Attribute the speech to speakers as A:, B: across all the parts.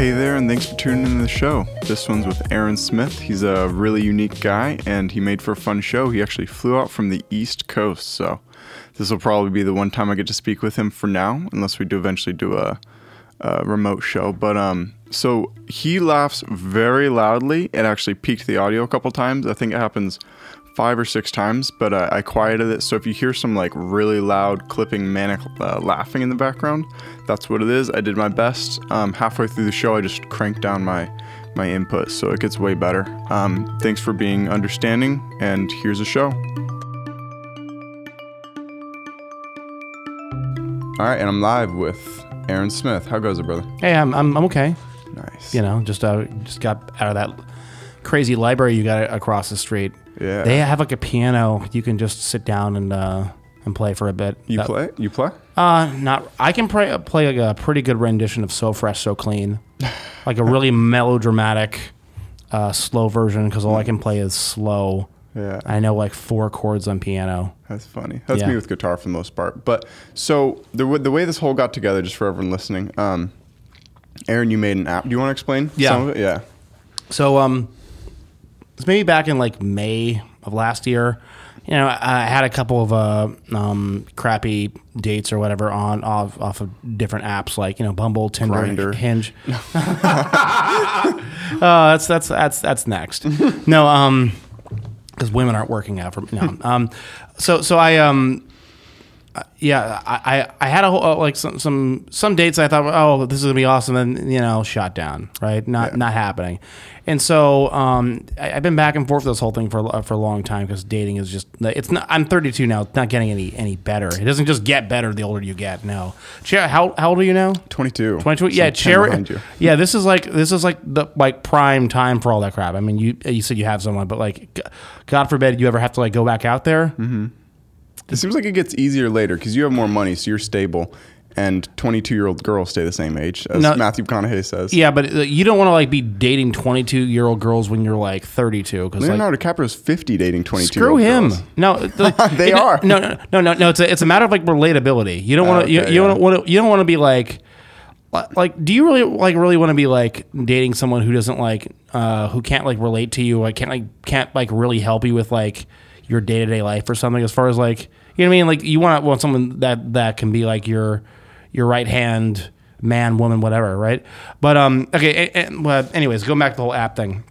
A: Hey there, and thanks for tuning in to the show. This one's with Aaron Smith. He's a really unique guy, and he made for a fun show. He actually flew out from the East Coast, so this will probably be the one time I get to speak with him for now, unless we do eventually do a, a remote show. But um, so he laughs very loudly. It actually peaked the audio a couple times. I think it happens five or six times, but uh, I quieted it. So if you hear some like really loud, clipping, manic uh, laughing in the background, that's what it is. I did my best. Um, halfway through the show, I just cranked down my my input, so it gets way better. Um, thanks for being understanding, and here's a show. All right, and I'm live with Aaron Smith. How goes it, brother?
B: Hey, I'm, I'm, I'm okay.
A: Nice.
B: You know, just uh, just got out of that crazy library you got across the street.
A: Yeah.
B: They have like a piano you can just sit down and uh, and play for a bit.
A: You
B: That-
A: play? You play?
B: Uh, not. I can play play like a pretty good rendition of "So Fresh, So Clean," like a really melodramatic, uh, slow version because all I can play is slow.
A: Yeah.
B: I know like four chords on piano.
A: That's funny. That's
B: Yeah.
A: me with guitar for the most part. But so the w- the way this whole got together, just for everyone listening, um, Aaron, you made an app. Do you want to explain?
B: Yeah.
A: Some of it? Yeah.
B: So um, it's maybe back in like May of last year. You know, I I had a couple of uh, um, crappy dates or whatever on off off of different apps like you know Bumble, Tinder,
A: Grindr.
B: Hinge. uh, that's that's that's that's next. no, um, because women aren't working out for no. Um, so so I um. Uh, Yeah, I, I, I had a whole, uh, like some, some some dates I thought oh this is gonna be awesome and you know shot down right? Not
A: Yeah.
B: not happening, and so um I, I've been back and forth with this whole thing for a- for a long time because dating is just it's not I'm 32 now it's not getting any any better. It doesn't just get better the older you get no. Cher, how how old are you now?
A: 22.
B: 22
A: So
B: yeah
A: 10
B: Cher, yeah this is like this is like the like prime time for all that crap. I mean you you said you have someone but like God forbid you ever have to like go back out there.
A: Mm-hmm. It seems like it gets easier later because you have more money, so you're stable. And 22 year old girls stay the same age, as
B: No.
A: Matthew McConaughey says.
B: Yeah, but uh, you don't want to like be dating 22 year old girls when you're like 32 because like
A: Leonardo DiCaprio's 50 dating 22
B: screw him. No, the-
A: They
B: it-
A: are.
B: No, no, no, no, no. It's a, it's a matter of like relatability. You don't want to. you
A: Okay,
B: you
A: yeah.
B: don't want to. You don't want to be like. Like, do you really like really want to be like dating someone who doesn't like, uh, who can't like relate to you, like can't like can't like really help you with like your day to day life or something? As far as like, you know what I mean? Like, you want want someone that that can be like your your right hand man, woman, whatever, right? But um, okay. a- And, well, anyways, going back to the whole app thing.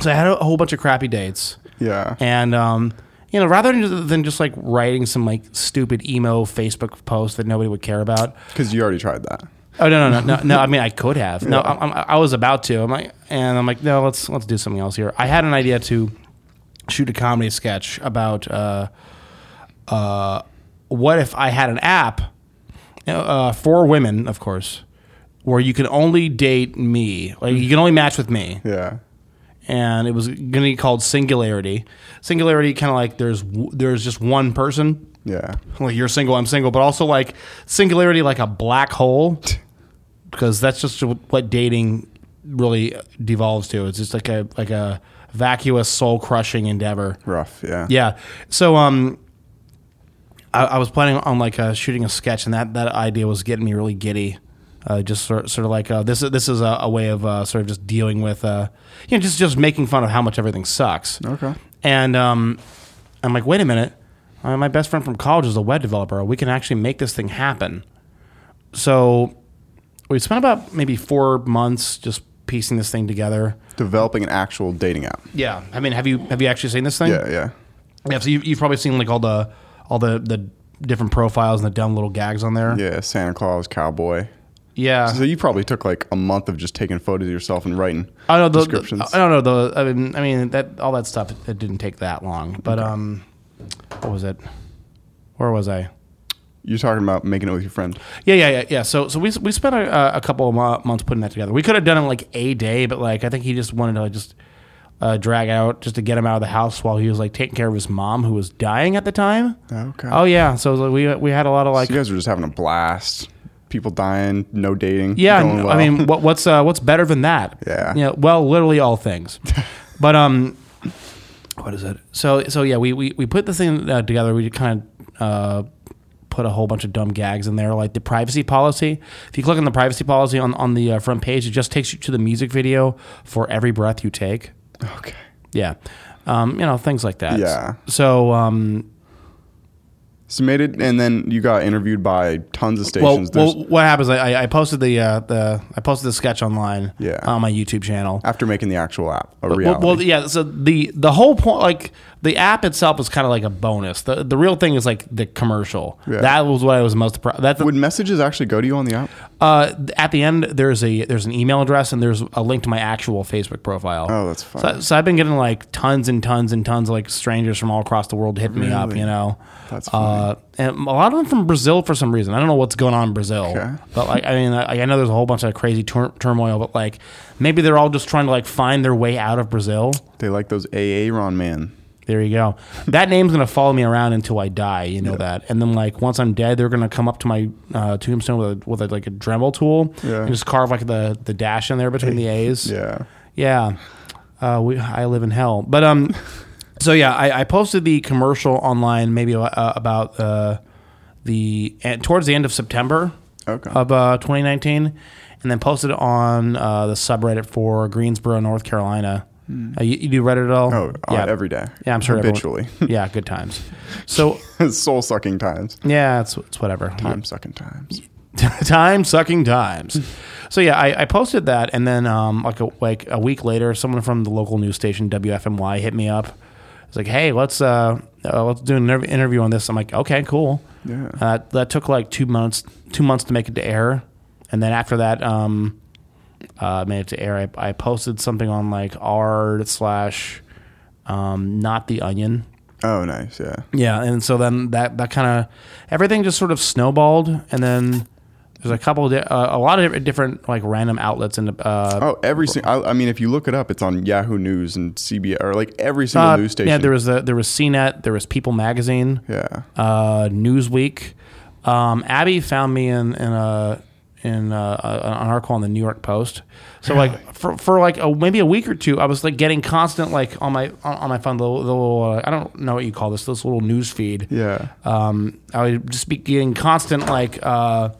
B: So I had a whole bunch of crappy dates.
A: Yeah.
B: And um, you know, rather than, than just like writing some like stupid emo Facebook post that nobody would care about.
A: Because you already tried that.
B: Oh no no no no! no I mean, I could have. No, I, I, I was about to. I'm like, and I'm like, no, let's let's do something else here. I had an idea to shoot a comedy sketch about uh, uh, what if I had an app uh, for women, of course, where you can only date me, like you can only match with me
A: Yeah.
B: and it was going to be called Singularity. Singularity, kind of like there's there's just one person,
A: Yeah.
B: like you're single, I'm single, but also like Singularity, like a black hole, because that's just what dating really devolves to. It's just like a like a vacuous, soul crushing endeavor.
A: Rough. Yeah.
B: Yeah. So um, I, I was planning on like uh, shooting a sketch, and that that idea was getting me really giddy. Uh, just sort, sort of like uh, this is this is a, a way of uh, sort of just dealing with uh, you know just just making fun of how much everything sucks.
A: Okay.
B: And um, I'm like, wait a minute, uh, my best friend from college is a web developer. We can actually make this thing happen. So we spent about maybe four months just piecing this thing together.
A: Developing an actual dating app.
B: Yeah, I mean, have you have you actually seen this thing?
A: Yeah. Yeah.
B: Yeah, so you, you've probably seen like all the all the the different profiles and the dumb little gags on there.
A: Yeah. Santa Claus, cowboy.
B: Yeah.
A: So you probably took like a month of just taking photos of yourself and writing
B: I know the,
A: descriptions.
B: I don't know the. I mean, I mean that all that stuff. It, didn't take that long. But um, what was it? Where was I?
A: You're talking about making it with your friend.
B: Yeah, yeah, yeah, yeah. So, so we we spent a, a couple of months putting that together. We could have done it like a day, but like I think he just wanted to like, just uh, drag out just to get him out of the house while he was like taking care of his mom who was dying at the time.
A: Okay.
B: Oh yeah, so like, we we had a lot of like
A: so you guys were just having a blast. people dying, no dating.
B: Yeah,
A: going well.
B: I mean, what, what's uh, what's better than that?
A: Yeah.
B: yeah. Well, literally all things. but um, what is it? So so yeah, we we, we put this thing uh, together. We kind of uh, put a whole bunch of dumb gags in there, like the privacy policy. If you click on the privacy policy on on the uh, front page, it just takes you to the music video for every breath you take.
A: Okay.
B: Yeah, um, you know things like that.
A: Yeah.
B: So um,
A: So you made it, and then you got interviewed by tons of
B: well,
A: stations. There's-
B: well, what happens? I, I posted the uh, the I posted the sketch online.
A: Yeah.
B: on my YouTube channel.
A: after making the actual app a
B: Well,
A: reality.
B: well, yeah. So the the whole point, like the app itself, is kind of like a bonus. The the real thing is like the commercial.
A: Yeah.
B: That was what I was most proud. That
A: Would messages actually go to you on the app?
B: Uh, at the end there's a there's an email address and there's a link to my actual Facebook profile.
A: Oh, that's fun.
B: So, so I've been getting like tons and tons and tons of like strangers from all across the world hitting me up.
A: Really?
B: You know.
A: That's
B: Uh, and a lot of them from Brazil for some reason. I don't know what's going on in Brazil,
A: Okay.
B: but like I mean, I, I know there's a whole bunch of crazy tur- turmoil, but like maybe they're all just trying to like find their way out of Brazil.
A: They like those AA Ron man.
B: There you go. That name's gonna follow me around until I die. You know that. And then like once I'm dead, they're gonna come up to my uh, tombstone with a, with a, like a Dremel tool
A: Yeah.
B: and just carve like the the dash in there between the A's.
A: Yeah.
B: Yeah. Uh, we I live in hell. But um, so yeah, I, I posted the commercial online maybe uh, about uh, the towards the end of September
A: Okay.
B: of uh, 2019, and then posted it on uh, the subreddit for Greensboro, North Carolina. Uh, you, you do Reddit at all?
A: oh, uh, every day.
B: Yeah, I'm sure. everyone-
A: Habitually.
B: yeah, good times. So
A: Soul sucking times.
B: yeah, it's it's whatever.
A: Time sucking times.
B: time sucking times. So yeah, I, I posted that, and then um, like a like a week later, someone from the local news station WFMY hit me up. It's like, hey, let's uh, uh let's do an interview on this. I'm like, okay, cool.
A: Yeah.
B: Uh, that took like two months two months to make it to air, and then after that, um, uh, made it to air. I, I posted something on like r slash um, not the onion.
A: Oh, nice. Yeah.
B: Yeah, and so then that that kind of everything just sort of snowballed, and then there's a couple of di- uh, a lot of different like random outlets and uh,
A: Oh, every single. I, I mean, if you look it up, it's on Yahoo News and CBS or like every single
B: uh,
A: news station.
B: yeah, there was a, there was CNET, there was People Magazine,
A: Yeah.
B: uh, Newsweek. Um, Abby found me in in a in uh, a, an article on the New York Post. So like for, for like a, maybe a week or two, I was like getting constant like on my on, on my phone the, little- the little uh, I don't know what you call this this little news feed.
A: Yeah.
B: um, I would just be getting constant like uh,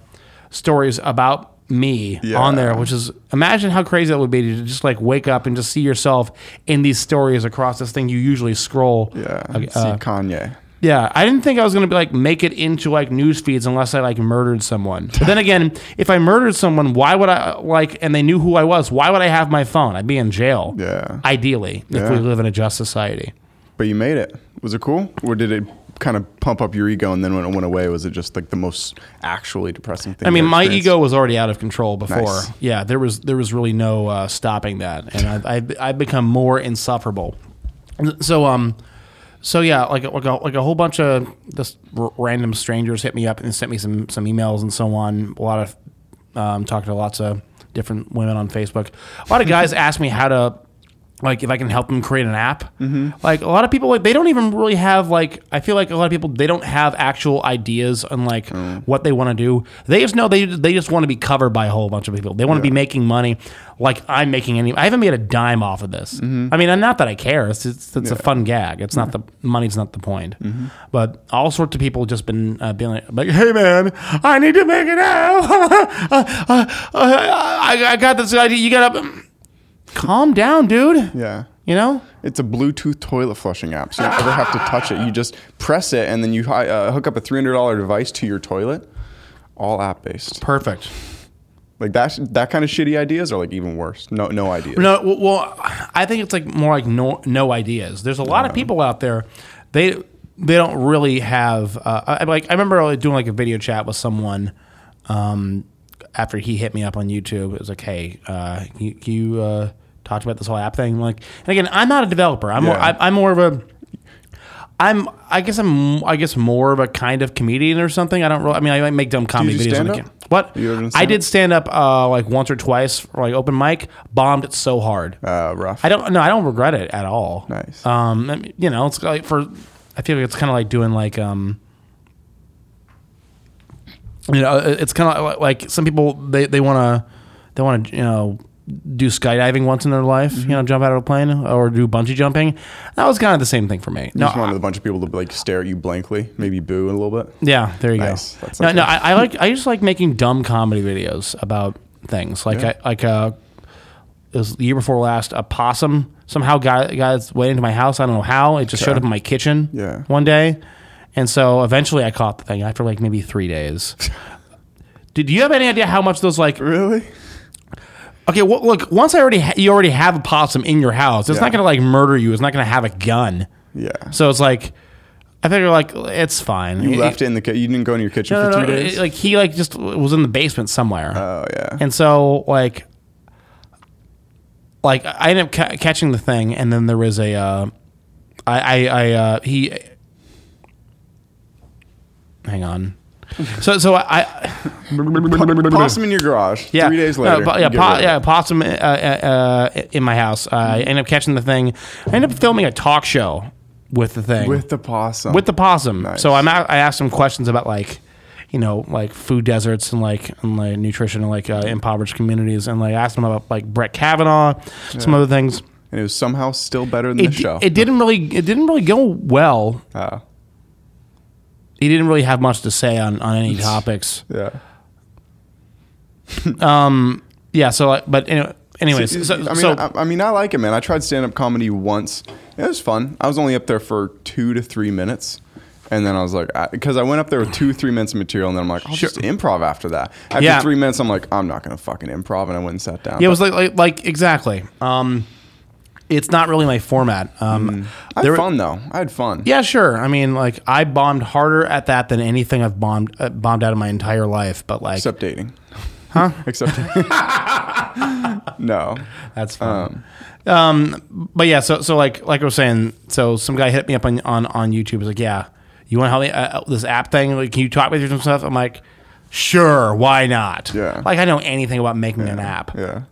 B: stories about me
A: Yeah.
B: on there, which is imagine how crazy that would be to just like wake up and just see yourself in these stories across this thing you usually scroll.
A: Yeah.
B: Uh,
A: See Kanye.
B: Yeah, I didn't think I was gonna be like make it into like news feeds unless I like murdered someone. But then again, if I murdered someone, why would I like? And they knew who I was. Why would I have my phone? I'd be in jail.
A: Yeah.
B: Ideally, if
A: Yeah.
B: we live in a just society.
A: But you made it. Was it cool? Or did it kind of pump up your ego and then when it went away, was it just like the most actually depressing thing?
B: I mean,
A: you
B: my
A: experienced?
B: ego was already out of control before.
A: Nice.
B: Yeah, there was there was really no uh, stopping that, and I've, I've I've become more insufferable. So um, so yeah, like like a, like a whole bunch of just r- random strangers hit me up and sent me some some emails and so on. A lot of um, talking to lots of different women on Facebook. A lot of guys ask me how to like if I can help them create an app.
A: Mm-hmm.
B: Like a lot of people, like they don't even really have like. I feel like a lot of people they don't have actual ideas on like
A: Mm.
B: what they want to do. They just know they they just want to be covered by a whole bunch of people. They want to be making money, like I'm making any. I haven't made a dime off of this.
A: Mm-hmm.
B: I mean, not that I care. It's it's, it's a fun gag. It's not the money's not the point.
A: Mm-hmm.
B: But all sorts of people just been uh, being like, like, hey man, I need to make it out. uh, I, I got this idea. You gotta calm down, dude.
A: Yeah.
B: You know?
A: It's a Bluetooth toilet flushing app, so you don't ever have to touch it. You just press it, and then you uh, hook up a three hundred dollar device to your toilet. All app based.
B: Perfect.
A: Like that. That kind of shitty ideas are like even worse. No, no ideas.
B: No, well, well, I think it's like more like no no ideas. There's a lot of people out there. They they don't really have. Uh, I, like I remember doing like a video chat with someone. Um, after he hit me up on YouTube, it was like, "Hey, uh, you, you uh, talked about this whole app thing." Like, and again, I'm not a developer. I'm more,
A: Yeah.
B: I, I'm more of a I'm. I guess I'm. I guess more of a kind of comedian or something. I don't. Really, I mean, I might make dumb comedy videos. on the
A: stand-up?
B: What?
A: You ever done
B: I did stand up uh, like once or twice, for, like open mic. Bombed it so hard.
A: Uh, rough.
B: I don't. No, I don't regret it at all.
A: Nice.
B: Um, I mean, you know, it's like for. I feel like it's kind of like doing like um. you know, it's kind of like some people they they want to they want to you know do skydiving once in their life,
A: Mm-hmm.
B: you know, jump out of a plane or do bungee jumping. That was kind of the same thing for me.
A: You just wanted a bunch of people to like stare at you blankly, maybe boo a little bit.
B: Yeah, there you
A: Nice.
B: go.
A: That's
B: no,
A: okay.
B: no, I, I like I just like making dumb comedy videos about things. Like
A: Yeah.
B: I like uh it was the year before last, a possum somehow got got way into my house. I don't know how. It just showed up in my kitchen
A: Yeah.
B: one day. And so eventually I caught the thing after like maybe three days. Did you have any idea how much those like
A: Really?
B: Okay well, look once I already ha- you already have a possum in your house it's
A: Yeah.
B: not gonna like murder you it's not gonna have a gun
A: Yeah.
B: so it's like I figure like it's fine
A: You left it in the ki- you didn't go in your kitchen
B: no,
A: for
B: no,
A: three
B: no,
A: days.
B: Like he like just was in the basement somewhere,
A: oh yeah.
B: and so like, like I ended up ca- catching the thing, and then there was a, uh, I I, I uh, he, hang on, so so I, I
A: Possum in your garage.
B: yeah
A: Three days later.
B: po- yeah po- yeah possum uh, uh, uh, in my house. Uh, I ended up catching the thing. I ended up filming a talk show with the thing
A: With the possum.
B: with the possum.
A: Nice.
B: So I'm a- I asked him questions about like, you know, like food deserts and like and like nutrition and like uh, impoverished communities, and like asked him about like Brett Kavanaugh, some other things.
A: and it was somehow still better than
B: It,
A: the show.
B: it didn't really it didn't really go well.
A: Oh,
B: He didn't really have much to say on on any topics.
A: yeah. um.
B: Yeah. So but anyway. Anyways, so,
A: I mean,
B: so
A: I, I mean, I like it, man. I tried stand up comedy once. It was fun. I was only up there for two to three minutes. And then I was like, because I, went up there with two, three minutes of material, and then I'm like, I'll just improv after that. After
B: Yeah.
A: three minutes, I'm like, I'm not gonna fucking improv, and I went and sat down.
B: yeah, it was like like, like exactly. Um, it's not really my format. Um,
A: I had fun though. I had fun.
B: Yeah, sure. I mean, like I bombed harder at that than anything I've bombed uh, bombed out of my entire life. But like,
A: Except dating. Huh? Except. no.
B: that's fun. Um, but yeah, so so like like I was saying, so some guy hit me up on on, on YouTube. He's like, yeah, you want to help me uh, this app thing? Like, can you talk me through some stuff? I'm like, sure, why not?
A: Yeah.
B: Like I know anything about making an app.
A: Yeah.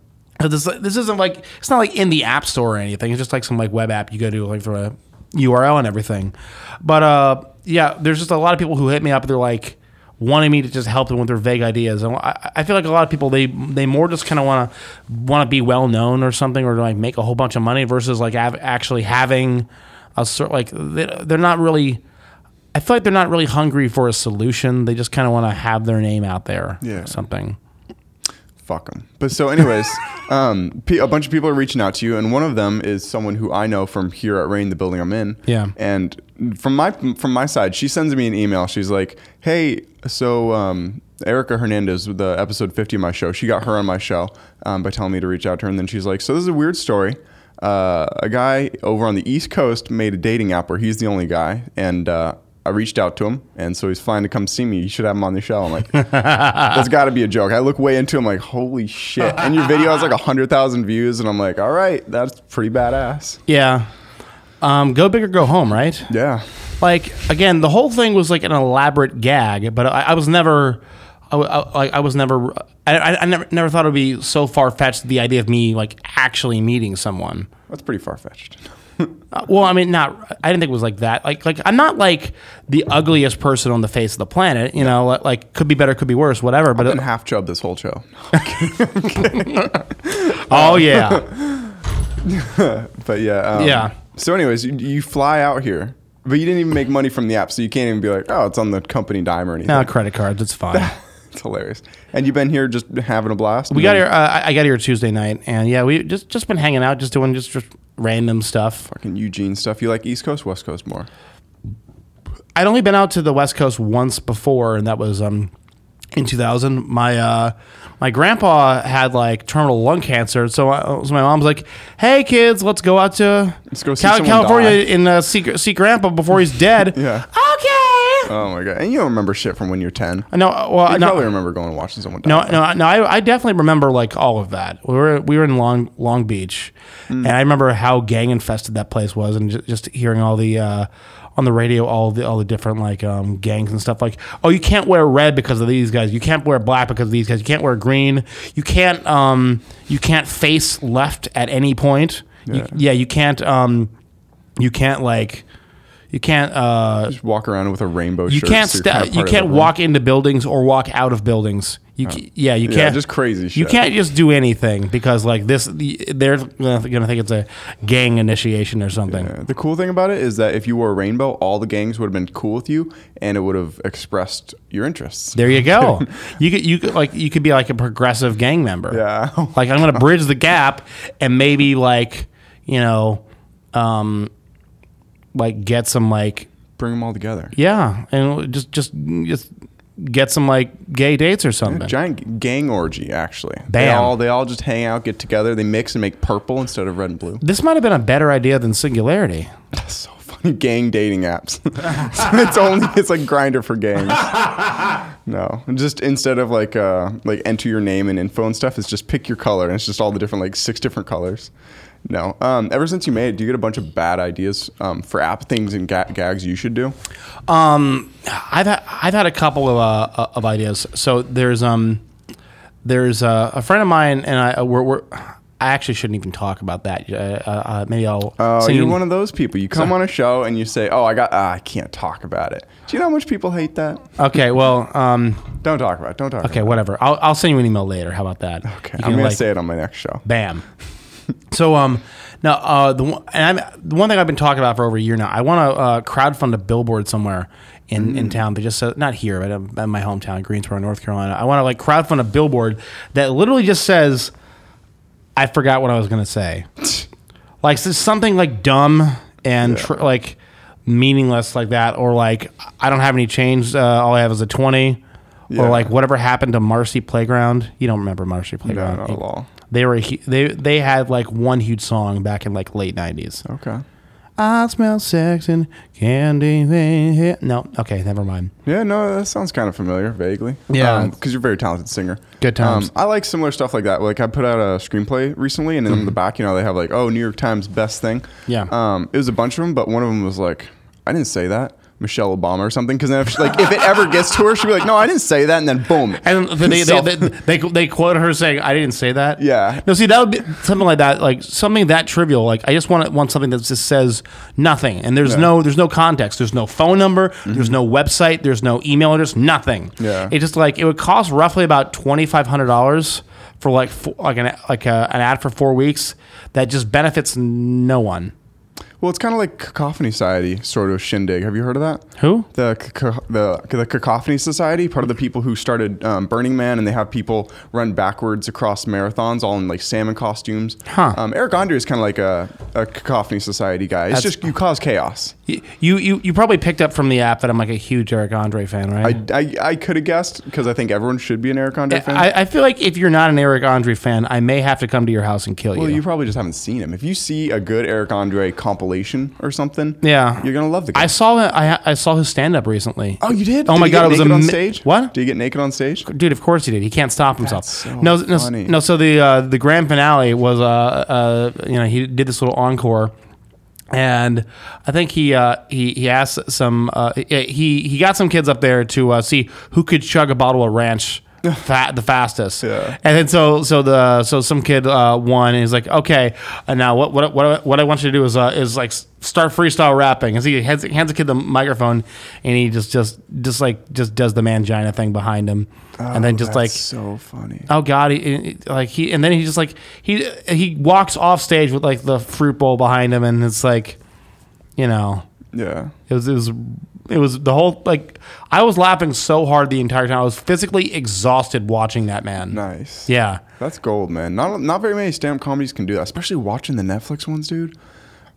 B: This this isn't like it's not like in the app store or anything. It's just like some like web app you go to like for a URL and everything. But uh, yeah, there's just a lot of people who hit me up. They're like wanting me to just help them with their vague ideas, and I, I feel like a lot of people they they more just kind of want to want to be well known or something or like make a whole bunch of money versus like av- actually having a sort like they, they're not really. I feel like they're not really hungry for a solution. They just kind of want to have their name out there.
A: Yeah.
B: Or something.
A: Fuck them. But so, anyways, um, pe- a bunch of people are reaching out to you, and one of them is someone who I know from here at Rain, the building I'm in.
B: Yeah.
A: And from my from my side, she sends me an email. She's like, "Hey, so um, Erica Hernandez, the episode 50 of my show, she got her on my show um, by telling me to reach out to her, and then she's like, so this is a weird story." Uh, a guy over on the East Coast made a dating app where he's the only guy, and uh, I reached out to him, and so he's flying to come see me. You should have him on the show. I'm like, that's got to be a joke. I look way into him, like, holy shit! And your video has like hundred thousand views, and I'm like, all right, that's pretty badass.
B: Yeah. Um, go big or go home, right?
A: Yeah,
B: Like again, the whole thing was like an elaborate gag, but I, I was never, I, I, I was never, I, I, I never, never thought it would be so far fetched. The idea of me like actually meeting someone.
A: that's pretty far fetched.
B: Uh, well, I mean, not. I didn't think it was like that. Like, like I'm not like the ugliest person on the face of the planet. You know, like, like could be better, could be worse, whatever. But
A: Been half chub this whole show.
B: oh yeah,
A: But yeah, um,
B: Yeah.
A: So, anyways, you, you fly out here, but you didn't even make money from the app, so you can't even be like, oh, it's on the company dime or anything.
B: no credit cards. It's fine.
A: It's hilarious. And you've been here just having a blast.
B: We got here. Uh, I- I got here Tuesday night, and yeah, we just just been hanging out, just doing just, just random stuff.
A: fucking Eugene stuff. You like East Coast, West Coast more?
B: I'd only been out to the West Coast once before, and that was um, in 2000. My uh, my grandpa had like terminal lung cancer, so, I, so my mom's like, "Hey kids, let's go out to
A: Let's go see
B: Cal- California
A: die."
B: and uh, see see grandpa before he's dead."
A: Yeah.
B: Okay.
A: Oh my god! And you don't remember shit from when you're ten.
B: No, well,
A: You
B: no,
A: probably remember going and watching someone die.
B: No, no, no. I, I definitely remember like all of that. We were we were in Long Long Beach, and I remember how gang infested that place was, and just, just hearing all the uh, on the radio all the all the different like um, gangs and stuff. Like, oh, you can't wear red because of these guys. You can't wear black because of these guys. You can't wear green. You can't um you can't face left at any point. You,
A: Yeah.
B: yeah, you can't um you can't like You can't. Uh,
A: Just walk around with a rainbow
B: you
A: shirt.
B: can't.
A: so you're
B: Sta-
A: kinda
B: you can't walk into buildings or walk out of buildings. You. ca- yeah. You can't.
A: just crazy
B: You can't just do anything because like this, they're gonna think it's a gang initiation or something.
A: Yeah. The cool thing about it is that if you wore a rainbow, all the gangs would have been cool with you, and it would have expressed your interests.
B: There you go. you could you could like you could be like a progressive gang member.
A: Yeah.
B: Like I'm gonna bridge the gap and maybe like you know, um, like get some like
A: Bring them all together.
B: yeah, and just just just get some like gay dates or something.
A: Giant gang orgy, actually.
B: Bam.
A: They all they all just hang out, get together, they mix and make purple instead of red and blue.
B: This might have been a better idea than singularity.
A: That's so funny. Gang dating apps. it's only it's like Grindr for gangs. No, just instead of like uh like enter your name and info and stuff, it's just pick your color, and it's just all the different like six different colors. No, um, ever since you made it, do you get a bunch of bad ideas um, for app things and ga- gags you should do?
B: Um, I've had I've had a couple of uh, of ideas. So there's um there's uh, a friend of mine and I uh, we're, we're I actually shouldn't even talk about that. Uh, uh, maybe I'll.
A: Oh,
B: send
A: you're one of those people. You come on a show and you say, "Oh, I got, ah, I can't talk about it." Do you know how much people hate that?
B: Okay, well, um,
A: Don't talk about it. Don't talk.
B: okay, whatever. I'll, I'll send you an email later. How about that?
A: Okay, I'm gonna
B: like,
A: say it on my next show.
B: Bam. So um, now uh, the one, and I'm, the one thing I've been talking about for over a year now. I want to uh, crowdfund a billboard somewhere in, in town, but just so, not here, but um, in my hometown, Greensboro, North Carolina. I want to like crowdfund a billboard that literally just says, "I forgot what I was gonna say," like so something like dumb and tr- like meaningless like that, or like I don't have any change. Uh, all I have is a twenty.
A: Yeah.
B: Or like whatever happened to Marcy Playground. You don't remember Marcy
A: No,
B: Playground?
A: not at all.
B: They were hu- they they had like one huge song back in like late nineties.
A: Okay.
B: I smell sex and candy. No, okay, never mind.
A: Yeah, no, that sounds kind of familiar, vaguely.
B: Yeah.
A: because you're a very talented singer.
B: Good times.
A: Um, I like similar stuff like that. Like I put out a screenplay recently, and in the back, you know, they have like, "Oh, New York Times best thing."
B: Mm-hmm. Yeah.
A: Um, it was a bunch of them, but one of them was like, "I didn't say that." Michelle Obama or something, because then if she, like if it ever gets to her, she'll be like, "No, I didn't say that," and then boom,
B: And they they, they, they, they quote her saying, "I didn't say that."
A: Yeah.
B: No, see that would be something like that, like something that trivial. Like I just want want something that just says nothing, and there's
A: Yeah. Mm-hmm.
B: no there's no context. There's no phone number. There's no website. There's no email address. Nothing.
A: Yeah.
B: It just like it would cost roughly about twenty five hundred dollars for like like an like a, an ad for four weeks that just benefits no one.
A: Well, it's kind of like Cacophony Society, sort of shindig. Have you heard of that?
B: Who?
A: The caco- the the Cacophony Society, part of the people who started um, Burning Man, and they have people run backwards across marathons, all in like salmon costumes.
B: Huh.
A: Um, Eric Andre is kind of like a, a Cacophony Society guy. It's
B: That's-
A: just you cause chaos.
B: You, you you probably picked up from the app that I'm like a huge Eric Andre fan, right?
A: I, I, I could have guessed because I think everyone should be an Eric Andre fan.
B: I, I feel like if you're not an Eric Andre fan, I may have to come to your house and kill you.
A: well,
B: you.
A: you probably just haven't seen him. If you see a good Eric Andre compilation or something,
B: Yeah.
A: you're gonna love the guy.
B: I saw it. I I saw his stand up recently.
A: oh, you did?
B: Oh
A: Did
B: my god, it was
A: naked on stage.
B: What?
A: Did he get naked on stage?
B: Dude, of course he did. He can't stop himself.
A: so
B: no, no,
A: funny.
B: no. So the uh, the grand finale was uh, uh you know he did this little encore, and I think he uh, he he asked some uh, he he got some kids up there to uh, see who could chug a bottle of ranch. Fat the fastest,
A: Yeah.
B: and then so so the so some kid uh, won, and he's like, okay, and now what what what what I want you to do is uh, is like start freestyle rapping, and so he hands, hands the kid the microphone, and he just just just like just does the mangina thing behind him, and then
A: Oh,
B: just
A: that's
B: like
A: so funny.
B: oh god, he, he- like he and then he just like he he walks off stage with like the fruit bowl behind him, and it's like, you know,
A: Yeah.
B: it was it was it was the whole like I was laughing so hard the entire time. I was physically exhausted watching that man.
A: Nice.
B: Yeah.
A: That's gold, man. Not not very many stand-up comedies can do that, especially watching the Netflix ones, dude.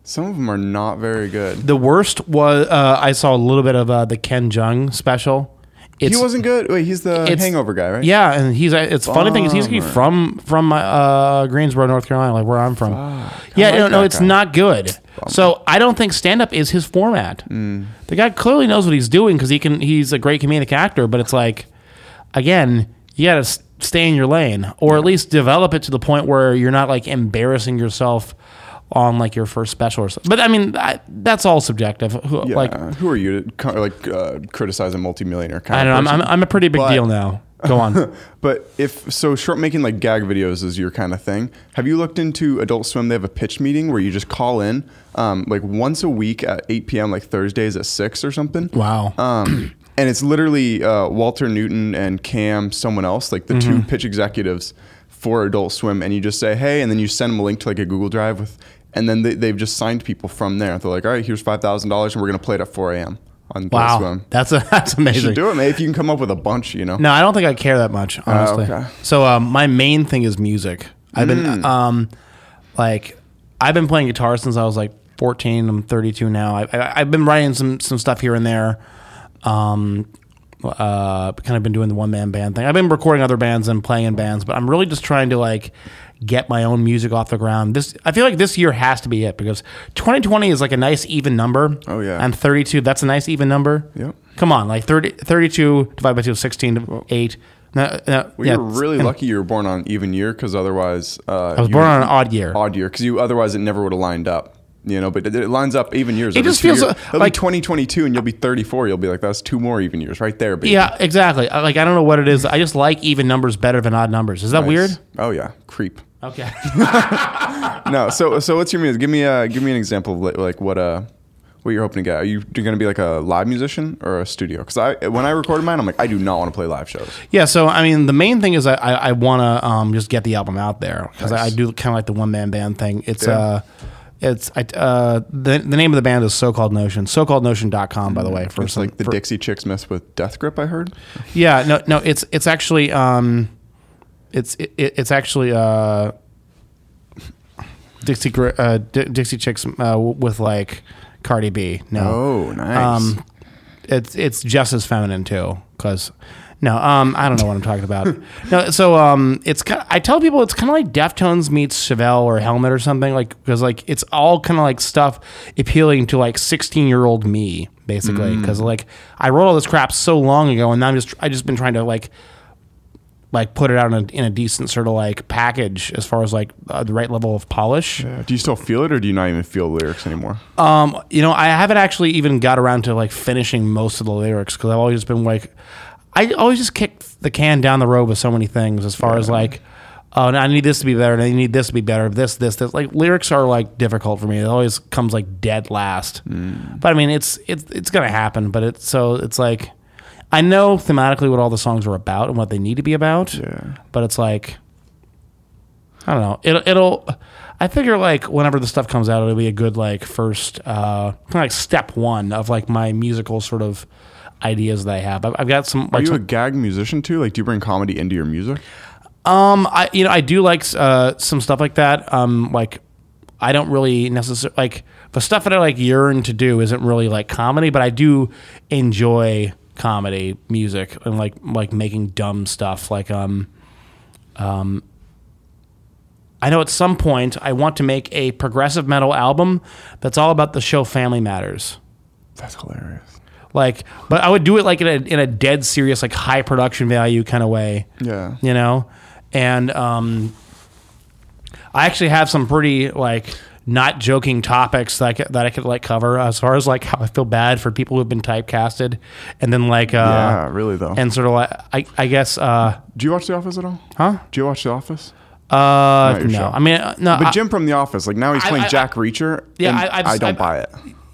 A: Some of them are not very good.
B: The worst was uh, I saw a little bit of uh, the Ken Jeong special. It's,
A: he wasn't good. Wait, he's the Hangover guy, right?
B: Yeah, and he's uh, it's funny thing is he's from from uh, Greensboro, North Carolina, like where I'm from.
A: Fuck.
B: Yeah,
A: like
B: no, no, it's
A: guy.
B: not good. So I don't think stand up is his format.
A: Mm.
B: The guy clearly knows what he's doing because he can. He's a great comedic actor, but it's like, again, you got to stay in your lane, or at least develop it to the point where you're not like embarrassing yourself on like your first special or something. But I mean, I, that's all subjective. Who,
A: Yeah.
B: Like
A: who are you to like uh, criticize a multimillionaire kind
B: I don't know. I'm. I'm, I'm a pretty big
A: But-
B: deal now. Go on.
A: But if so, short making like gag videos is your kind of thing. Have you looked into Adult Swim? They have a pitch meeting where you just call in, um, like once a week at 8 p.m. like Thursdays at six or something.
B: wow.
A: Um, and it's literally uh, Walter Newton and Cam, someone else, like the two pitch executives for Adult Swim, and you just say, hey, and then you send them a link to like a Google Drive with, and then they, they've just signed people from there. They're like, all right, here's five thousand dollars, and we're gonna play it at 4 a.m. on
B: wow.
A: Swim.
B: That's a that's amazing.
A: You should do it, man. If you can come up with a bunch, you know.
B: No, I don't think I care that much, honestly.
A: okay.
B: So um, my main thing is music. I've been um, like I've been playing guitar since I was like 14. I'm 32 now. I, I, I've been writing some some stuff here and there. Um, uh, kind of been doing the one man band thing. I've been recording other bands and playing in bands, but I'm really just trying to like get my own music off the ground. This I feel like this year has to be it because 2020 is like a nice even number.
A: Oh, yeah.
B: and 32 that's a nice even number.
A: Yep.
B: Come on, like 30, 32 divided by 2 is 16 to 8. No, no,
A: Well,
B: yeah,
A: you're really lucky you were born on even year because otherwise, uh,
B: I was born on an odd year.
A: odd year because you otherwise it never would have lined up. You know, but it, it lines up even years.
B: It
A: Every
B: just feels
A: years.
B: like-
A: It'll
B: like-
A: be 2022 and you'll be 34. You'll be like, that's two more even years right there, baby.
B: Yeah, exactly. I- Like I don't know what it is. I just like even numbers better than odd numbers. Is that
A: Nice.
B: weird?
A: Oh yeah, creep.
B: Okay.
A: No, so so what's your music? Give me a give me an example of like, like what uh what you're hoping to get. Are you going to be like a live musician or a studio? Because I when I recorded mine, I'm like I do not want to play live shows.
B: yeah. So I mean, the main thing is I I, I want to um, just get the album out there because I, I do kind of like the one man band thing. It's
A: Yeah.
B: uh. It's I, uh the the name of the band is So Called Notion. SoCalledNotion.com by the way. For
A: It's
B: some,
A: like the
B: for-
A: Dixie Chicks mess with Death Grip. I heard.
B: Yeah, no, no, it's it's actually um, it's it, it's actually uh, Dixie uh, D- Dixie Chicks uh, with like Cardi B. No,
A: Oh, nice.
B: um, it's it's just as feminine too. Because no, um, I don't know what I'm talking about. no, so um, it's kind. I tell people it's kind of like Deftones meets Chevelle or Helmet or something. Like because like it's all kind of like stuff appealing to like 16 year old me basically. Because like I wrote all this crap so long ago, and now I'm just I just been trying to like like put it out in a, in a decent sort of like package as far as like uh, the right level of polish.
A: Yeah. Do you still feel it, or do you not even feel the lyrics anymore?
B: Um, you know, I haven't actually even got around to like finishing most of the lyrics because I've always been like, I always just kick the can down the road with so many things as far as like, oh, no, I need this to be better, and I need this to be better, this, this, this. Like lyrics are like difficult for me. It always comes like dead last. But I mean, it's it's it's gonna happen. But it's so it's like, I know thematically what all the songs are about and what they need to be about.
A: Yeah.
B: But it's like, I don't know. It'll, it'll. I figure like whenever the stuff comes out, it'll be a good like first, uh, kind of like step one of like my musical sort of ideas that I have. I've, I've got some.
A: Are
B: Like,
A: you a gag musician too? Like, do you bring comedy into your music?
B: um, I you know I do like uh some stuff like that. Um, like I don't really necessarily like the stuff that I like yearn to do isn't really like comedy, but I do enjoy comedy music and like like making dumb stuff like um um I know at some point I want to make a progressive metal album that's all about the show Family Matters.
A: That's hilarious.
B: Like, but I would do it like in a in a dead serious, like high production value kind of way
A: Yeah.
B: you know and um i actually have some pretty like not joking topics that I could, that I could like cover as far as like how I feel bad for people who've been typecasted and then like uh
A: yeah, really though.
B: and sort of like I, I guess uh
A: do you watch The Office at all?
B: huh
A: Do you watch The Office?
B: uh no
A: show.
B: I mean uh, no
A: But
B: I-
A: Jim from The Office, like now he's playing
B: I-
A: Jack Reacher.
B: Yeah, I-
A: I don't buy it.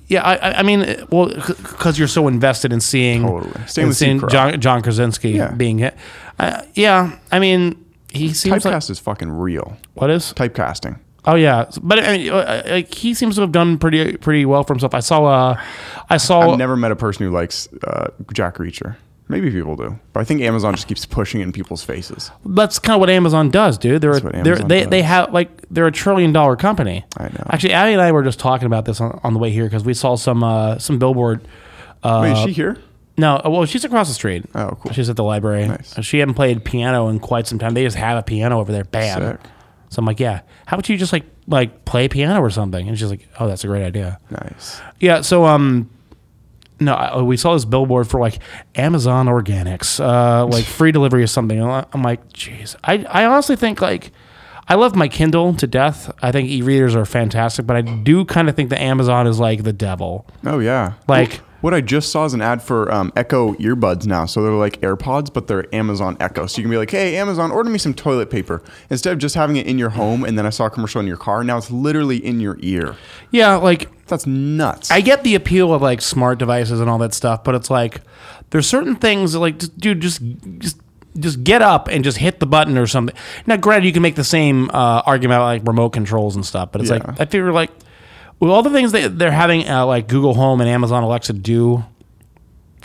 B: yeah I- I I mean well because you're so invested in seeing
A: Totally. Same with
B: seeing. John John Krasinski
A: Yeah.
B: being hit uh, yeah I mean he seems like
A: Typecast is fucking real.
B: what is
A: Typecasting.
B: Oh yeah, but I mean, uh, like he seems to have done pretty pretty well for himself. I saw, uh, I saw.
A: I've never met a person who likes uh, Jack Reacher. Maybe people do, but I think Amazon just keeps pushing it in people's faces.
B: that's kind of what Amazon does, dude. They're,
A: what
B: they're they they have like they're a trillion dollar company.
A: I know.
B: Actually, Abby and I were just talking about this on, on the way here because we saw some uh, some billboard. Uh,
A: Wait, is she here?
B: no, well, she's across the street.
A: Oh, cool.
B: She's at the library.
A: Nice.
B: She hadn't played piano in quite some time. They just have a piano over there. Bam.
A: Sick.
B: So I'm like, yeah. How about you just like like play piano or something? And she's like, oh, that's a great idea.
A: Nice.
B: Yeah. So um, no, I- we saw this billboard for like Amazon Organics, uh, like free delivery or something. I'm like, jeez. I I honestly think like. I love my Kindle to death. I think e-readers are fantastic, but I do kind of think that Amazon is like the devil.
A: Oh yeah.
B: Like-
A: What I just saw is an ad for um, Echo earbuds now. So they're like AirPods, but they're Amazon Echo. So you can be like, hey, Amazon, order me some toilet paper. Instead of just having it in your home and then I saw a commercial in your car, now it's literally in your ear.
B: Yeah, like
A: That's nuts.
B: I get the appeal of like smart devices and all that stuff, but it's like there's certain things that like, just, dude, just just just get up and just hit the button or something. Now, granted, you can make the same uh, argument about like remote controls and stuff, but it's
A: Yeah.
B: like I figure like with all the things that they're having uh, like Google Home and Amazon Alexa do.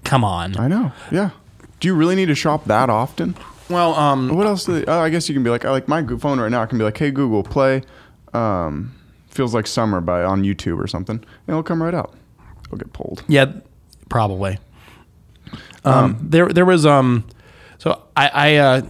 B: Come on.
A: I know. Yeah. Do you really need to shop that often?
B: Well, um,
A: What else? Do they, oh, I guess you can be like, I like my phone right now. I can be like, hey Google, play um, "Feels Like Summer" by on YouTube or something, and it'll come right out. It'll get pulled.
B: Yeah, probably. Um, there, there was um, so I, I uh,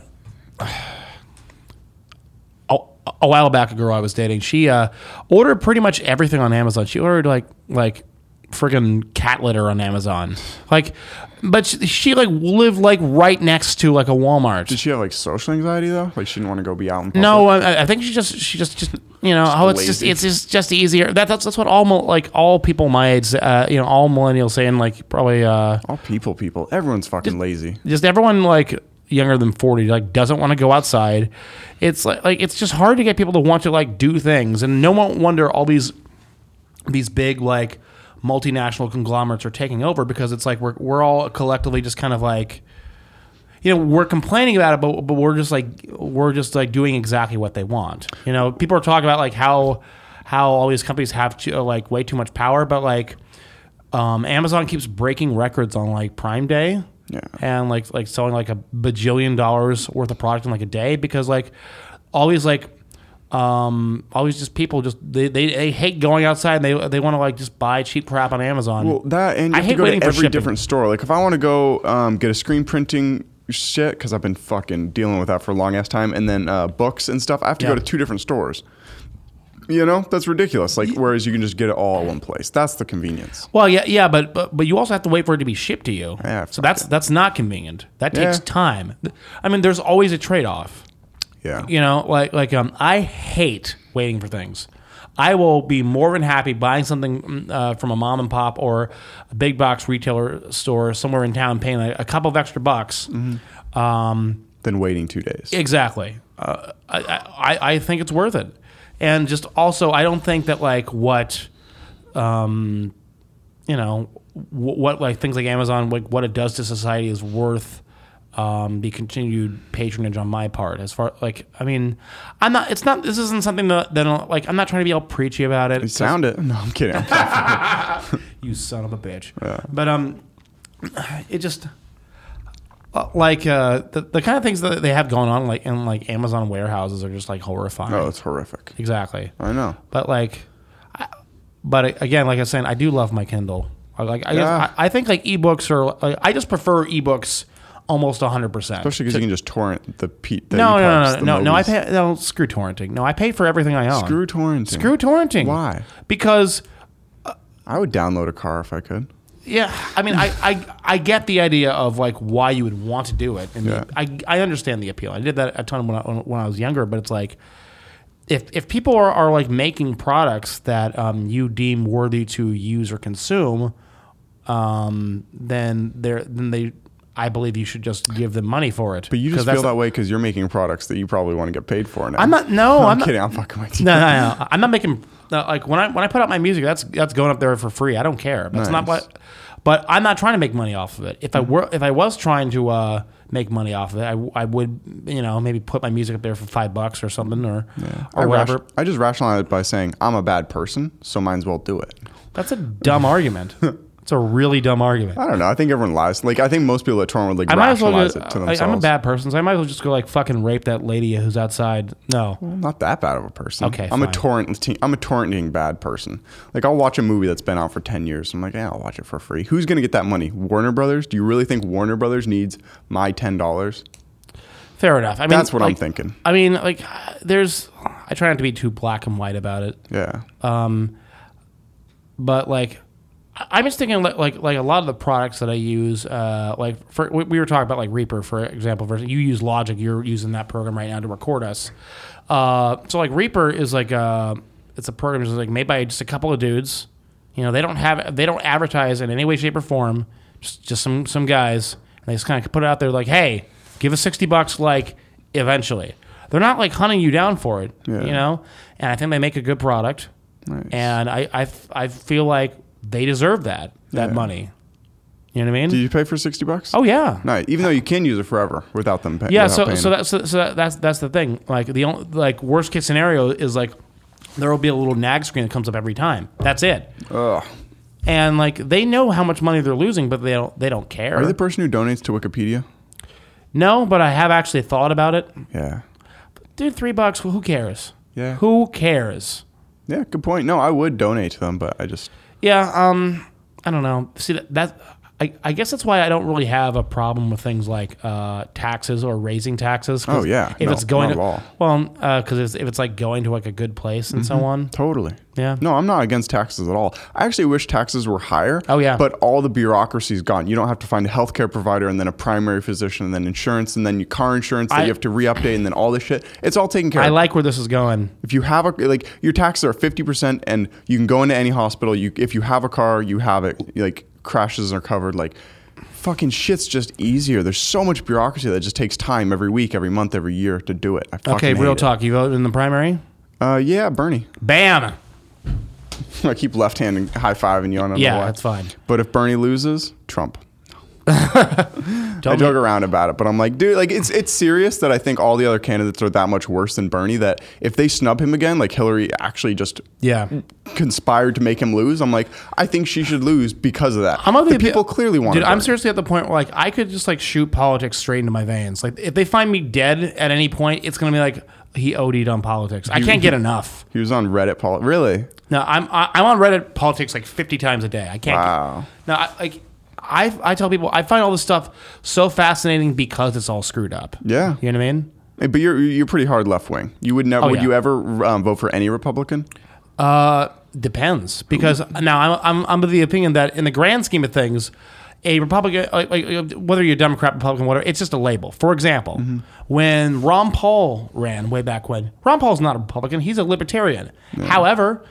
B: a, while back, a girl I was dating, she uh, ordered pretty much everything on Amazon. She ordered like like friggin' cat litter on Amazon, like, but she, she like lived like right next to like a Walmart.
A: Did she have like social anxiety though? Like she didn't want to go be out in public?
B: No, I, I think she just she just just you know oh it's just it's just just easier. That, that's that's what all like all people my age, uh, you know, all millennials saying like probably uh,
A: All people, people. Everyone's fucking lazy.
B: just everyone like younger than 40 like doesn't want to go outside. It's like, like it's just hard to get people to want to like do things and no one wonder all these these big like multinational conglomerates are taking over because it's like we're, we're all collectively just kind of like you know we're complaining about it but, but we're just like we're just like doing exactly what they want. You know people are talking about like how how all these companies have to, like way too much power but like um, amazon keeps breaking records on like prime day
A: Yeah.
B: and like like selling like a bajillion dollars worth of product in like a day because like always like um always just people just they, they, they hate going outside and they they want to like just buy cheap crap on Amazon.
A: Well, that and you
B: I
A: have
B: hate
A: to go to every different store. Like if I want to go um, get a screen printing shit because I've been fucking dealing with that for a long ass time, and then uh, books and stuff, I have to
B: Yeah.
A: go to two different stores. You know, that's ridiculous. Like whereas you can just get it all at one place. That's the convenience.
B: well, yeah, yeah, but, but but you also have to wait for it to be shipped to you.
A: Yeah,
B: so that's that's not convenient. That takes
A: Yeah.
B: time. I mean, there's always a trade off.
A: Yeah.
B: You know, like like um, I hate waiting for things. I will be more than happy buying something mm, uh, from a mom and pop or a big box retailer store somewhere in town, paying a, a couple of extra bucks. Um,
A: Then waiting two days.
B: exactly. Uh, I, I I think it's worth it, and just also I don't think that like what, um, you know, wh- what like things like Amazon, like what it does to society is worth um, the continued patronage on my part. As far like, I mean, I'm not. It's not. This isn't something that, that like I'm not trying to be all preachy about it.
A: You sound it. No, I'm kidding. I'm kidding.
B: you son of a bitch. But um, it just Uh, like uh the, the kind of things that they have going on like in like Amazon warehouses are just like horrifying.
A: oh, it's horrific.
B: Exactly.
A: I know.
B: But like, I, but uh, again, like I was saying, I do love my Kindle. I Like I,
A: Yeah.
B: guess, I, I think like ebooks are. Like, I just prefer ebooks almost hundred percent.
A: Especially because you can just torrent the P. The
B: No, no, no, no, no, no. I pay. No, screw torrenting. No, I pay for everything I own.
A: Screw torrenting.
B: Screw torrenting.
A: Why?
B: Because uh,
A: I would download a car if I could.
B: Yeah, I mean, I, I I get the idea of like why you would want to do it, and
A: Yeah.
B: I I understand the appeal. I did that a ton when I, when I was younger, but it's like if if people are, are like making products that um, you deem worthy to use or consume, um, then they're then they. I believe you should just give them money for it.
A: But you just feel that way because you're making products that you probably want to get paid for now.
B: I'm not. No,
A: I'm,
B: I'm not.
A: kidding. I'm fucking with you.
B: No, no, no. I'm not making uh, like when I when I put out my music, that's that's going up there for free. I don't care. That's not what. But I'm not trying to make money off of it. If I were, if I was trying to uh, make money off of it, I, I would, you know, maybe put my music up there for five bucks or something, or
A: I,
B: or
A: ration-
B: whatever.
A: I just rationalize it by saying I'm a bad person, so might as well do it.
B: That's a dumb argument. It's a really dumb argument.
A: I don't know. I think everyone lies. Like I think most people at torrent would like
B: I might as well
A: rationalize
B: go,
A: it to
B: I,
A: themselves.
B: I'm a bad person, so I might as well just go like fucking rape that lady who's outside. No,
A: I'm not that bad of a person.
B: Okay,
A: I'm a
B: fine.
A: torrent. I'm a torrenting bad person. Like I'll watch a movie that's been out for ten years. I'm like, yeah, I'll watch it for free. Who's gonna get that money? Warner Brothers? Do you really think Warner Brothers needs my ten dollars?
B: fair enough. I mean,
A: That's what I'm thinking.
B: I mean, like, there's. I try not to be too black and white about it.
A: Yeah.
B: Um, but like I'm just thinking like, like like a lot of the products that I use, uh, like for we we were talking about like Reaper for example. Versus you use Logic, you're using that program right now to record us. Uh, so like Reaper is like a it's a program that's like made by just a couple of dudes, You know, they don't have they don't advertise in any way, shape, or form. Just just some some guys. And they just kind of put it out there like, hey, give us sixty bucks, like eventually. They're not like hunting you down for it,
A: Yeah.
B: you know. And I think they make a good product,
A: Nice.
B: and I I, I feel like they deserve that that
A: Yeah.
B: money. You know what I mean?
A: Did you pay for sixty bucks?
B: oh yeah.
A: no. Even though you can use it forever without them paying.
B: Yeah,
A: without
B: so
A: paying.
B: so that's so, so that, that's that's the thing. Like the only, like worst case scenario is like there will be a little nag screen that comes up every time. That's it.
A: Ugh.
B: And like they know how much money they're losing, but they don't they don't care.
A: Are you the person who donates to Wikipedia?
B: no, but I have actually thought about it.
A: Yeah.
B: Dude, three bucks. Who cares?
A: Yeah.
B: Who cares?
A: Yeah. Good point. No, I would donate to them, but I just
B: Yeah. Um. I don't know. See that that. I, I guess that's why I don't really have a problem with things like uh, taxes or raising taxes.
A: Oh, yeah.
B: if
A: No,
B: it's going to
A: at all.
B: well, because if it's like going to like a good place and so on,
A: totally.
B: yeah.
A: No, I'm not against taxes at all. I actually wish taxes were higher.
B: Oh, yeah.
A: But all the bureaucracy's gone. You don't have to find a healthcare provider and then a primary physician and then insurance and then your car insurance that
B: I-
A: you have to re-update and then all this shit. It's all taken care
B: I
A: of.
B: I like where this is going.
A: if you have a like your taxes are 50% and you can go into any hospital, you if you have a car, you have it like crashes are covered like fucking shit's just easier. There's so much bureaucracy that just takes time every week, every month, every year to do it. I fucking
B: Okay, real
A: it.
B: talk. You voted in the primary?
A: Uh, yeah, Bernie.
B: Bam.
A: I keep left handing high five and you know
B: Yeah, that's fine.
A: But if Bernie loses, Trump. I joke around about it, but I'm like, dude, like it's it's serious that I think all the other candidates are that much worse than Bernie. That if they snub him again, like Hillary actually just
B: yeah.
A: conspired to make him lose, I'm like, I think she should lose because of that.
B: I'm
A: the
B: the
A: people clearly want.
B: Dude, I'm seriously at the point where like I could just like shoot politics straight into my veins. Like if they find me dead at any point, it's gonna be like he OD'd on politics. I can't get enough.
A: He was on Reddit. Paul, really?
B: No, I'm I, I'm on Reddit politics like 50 times a day. I can't.
A: Wow.
B: Get, no, I, like I I tell people I find all this stuff so fascinating because it's all screwed up.
A: Yeah.
B: You know what I mean?
A: But you're you're pretty hard left wing. You would never.
B: Oh,
A: would
B: yeah.
A: you ever um, vote for any Republican?
B: Uh, depends because now I'm, I'm I'm of the opinion that in the grand scheme of things, a Republican, like, like, whether you're a Democrat, Republican, whatever, it's just a label. For example, when Ron Paul ran way back when, Ron Paul's not a Republican; he's a libertarian. However.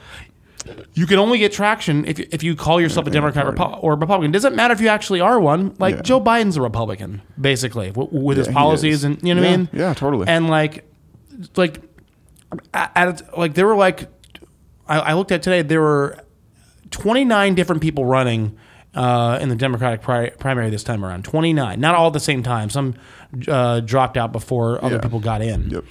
B: You can only get traction if, if you call yourself a Democrat Repu- or Republican. It Doesn't matter if you actually are one. Like
A: Yeah.
B: Joe Biden's a Republican, basically, w- with his
A: Yeah, he
B: policies and you know what
A: Yeah,
B: I mean.
A: yeah, totally.
B: And like, like, at, at like there were like I, I looked at today. There were 29 different people running uh, in the Democratic pri- primary this time around. 29, not all at the same time. Some uh, dropped out before other people got in.
A: Yep.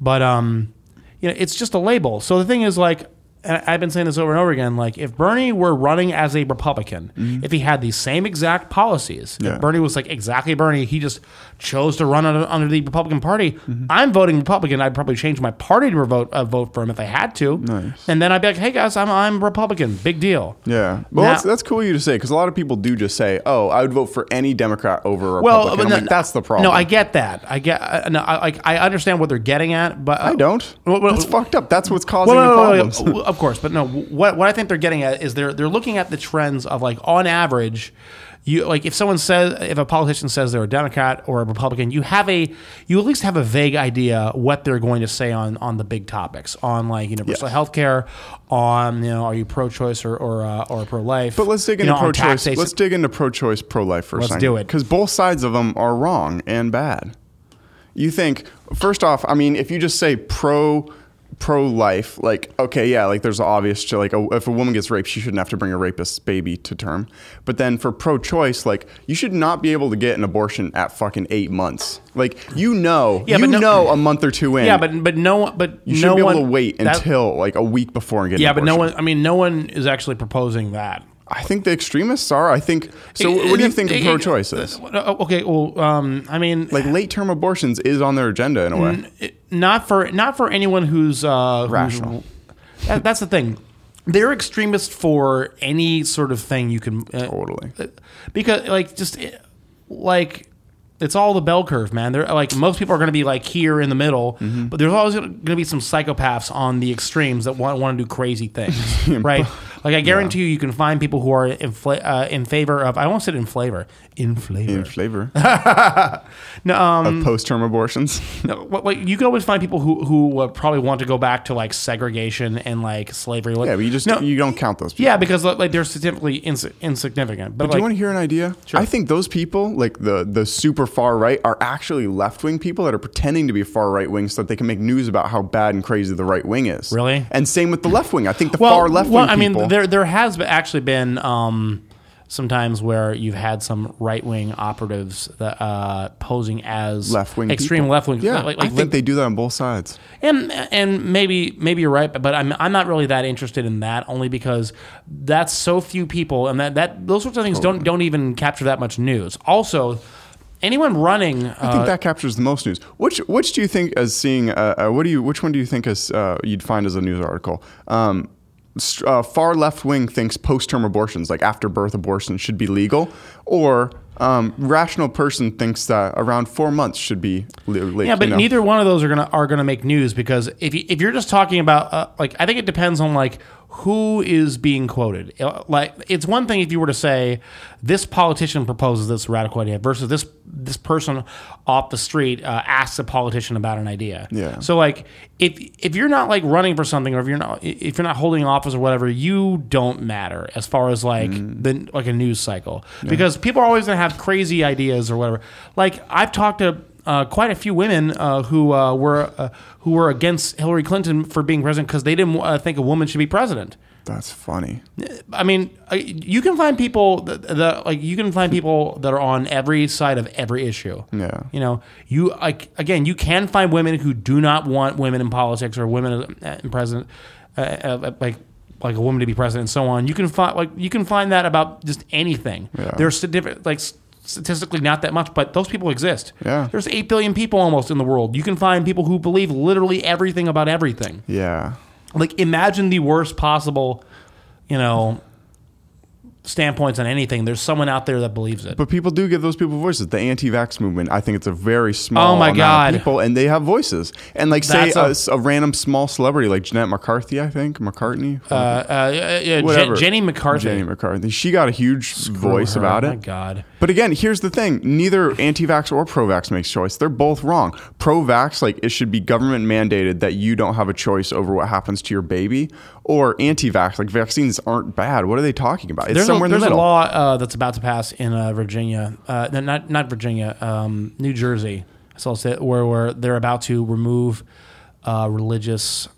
B: But um, you know, it's just a label. So the thing is, like, and I've been saying this over and over again. Like, if Bernie were running as a Republican, if he had these same exact policies,
A: Mm-hmm. Yeah.
B: if Bernie was like exactly Bernie, he just chose to run under, under the Republican Party.
A: Mm-hmm.
B: I'm voting Republican. I'd probably change my party to vote uh, vote for him if I had to.
A: Nice.
B: And then I'd be like, hey guys, I'm I'm Republican. Big deal.
A: Yeah. Well,
B: Now-
A: that's, that's cool you to say because a lot of people do just say, "Oh, I would vote for any Democrat over a
B: Well,
A: Republican." I'm
B: no-
A: like, that's the problem.
B: No, I get that. I get. I, no, I like. I understand what they're getting at, but
A: I don't.
B: Well, well,
A: that's fucked up. That's what's causing
B: Well,
A: the problems.
B: Of course, but no. What what I think they're getting at is they're they're looking at the trends of like on average, you like if someone says if a politician says they're a Democrat or a Republican, you have a you at least have a vague idea what they're going to say on on the big topics on like universal
A: Yes.
B: health care, on you know are you pro-choice or or uh, or pro-life?
A: But let's dig into pro-choice. Let's dig into pro-choice, pro-life for a second.
B: Let's do it.
A: Because both sides of them are wrong and bad. You think first off, I mean, if you just say pro pro-life, like okay, yeah, like there's obvious to like a, if a woman gets raped, she shouldn't have to bring a rapist's baby to term. But then for pro-choice, like you should not be able to get an abortion at fucking eight months. Like you know,
B: Yeah,
A: you
B: no-
A: know, a month or two in.
B: yeah, but but no one, but
A: you shouldn't be
B: one
A: able to wait
B: that-
A: until like a week before and get.
B: yeah, but no one. I mean, no one is actually proposing that.
A: I think the extremists are. I think. So, what do you think of pro-choice is?
B: Uh, Okay, well, um, I mean,
A: like late term abortions is on their agenda in a way.
B: it- not for not for anyone who's uh, who's-
A: Rational.
B: that, that's the thing. They're extremists for any sort of thing you can. Uh,
A: Totally.
B: because like just eh, like it's all the bell curve, man. They're like most people are going to be like here in the middle, but there's always going to be some psychopaths on the extremes that want want to do crazy things, right? Like I guarantee you, you can find people who are in, fla- uh, in favor of. I almost said in flavor. In flavor.
A: In flavor
B: no, um,
A: of post-term abortions.
B: no, what, what, you can always find people who who uh, probably want to go back to like segregation and like slavery. Like,
A: yeah, but you just
B: no,
A: you don't count those people.
B: yeah, because like they're statistically ins- insignificant. But,
A: Do
B: like,
A: you want to hear an idea? Sure. I think those people, like the the super far right, are actually left wing people that are pretending to be far right wing so that they can make news about how bad and crazy the right wing is.
B: Really?
A: And same with the left wing. I think the
B: well,
A: far left wing
B: well, I
A: people.
B: There there has actually been um, sometimes where you've had some right wing operatives that uh, posing as
A: left wing
B: extreme left wing.
A: Yeah,
B: like,
A: I think they do that on both sides.
B: and and maybe maybe you're right, but I'm I'm not really that interested in that only because that's so few people, and that that those sorts of things don't don't even capture that much news. Also. Anyone running,
A: I
B: uh,
A: think that captures the most news. Which which do you think as seeing? Uh, uh, what do you? Which one do you think as uh, you'd find as a news article? Um, uh, far left wing thinks post term abortions, like after birth abortions, should be legal, or um, rational person thinks that around four months should be legal.
B: Yeah, but neither one of those are gonna are gonna make news because if you, if you're just talking about uh, like I think it depends on like who is being quoted. Uh, Like it's one thing if you were to say this politician proposes this radical idea versus this this person off the street uh, asks a politician about an idea.
A: Yeah.
B: So like if if you're not like running for something or if you're not if you're not holding office or whatever, you don't matter as far as like the like a news cycle because people are always gonna have crazy ideas or whatever. Like I've talked to uh, quite a few women uh, who uh, were uh, who were against Hillary Clinton for being president because they didn't uh, think a woman should be president.
A: That's funny.
B: I mean, uh, you can find people that, that like you can find people that are on every side of every issue.
A: Yeah.
B: You know, you like again, you can find women who do not want women in politics or women in president, uh, uh, like like a woman to be president and so on. You can find like you can find that about just anything.
A: Yeah.
B: There's different like statistically not that much, but those people exist.
A: Yeah.
B: There's eight billion people almost in the world. You can find people who believe literally everything about everything
A: Yeah.
B: like imagine the worst possible you know standpoints on anything there's someone out there that believes it
A: But people do give those people voices. The anti-vax movement, I think it's a very small
B: Oh my God.
A: of people, and they have voices. And like, say a
B: a,
A: a- random small celebrity like Jeanette McCarthy, I think McCartney,
B: uh, uh, yeah, yeah,
A: Whatever.
B: Je- jenny mccarthy
A: Jenny McCarthy. She got a huge voice
B: Her,
A: about
B: oh
A: it.
B: my god
A: But again, here's the thing: neither anti-vax or pro-vax makes choice. They're both wrong. Pro-vax, like it should be government mandated that you don't have a choice over what happens to your baby, or anti-vax, like vaccines aren't bad. What are they talking about? It's
B: there's, a,
A: somewhere in
B: there's
A: the
B: a law uh, that's about to pass in uh, virginia uh, not not virginia um, new jersey so I'll say where, where they're about to remove uh, religious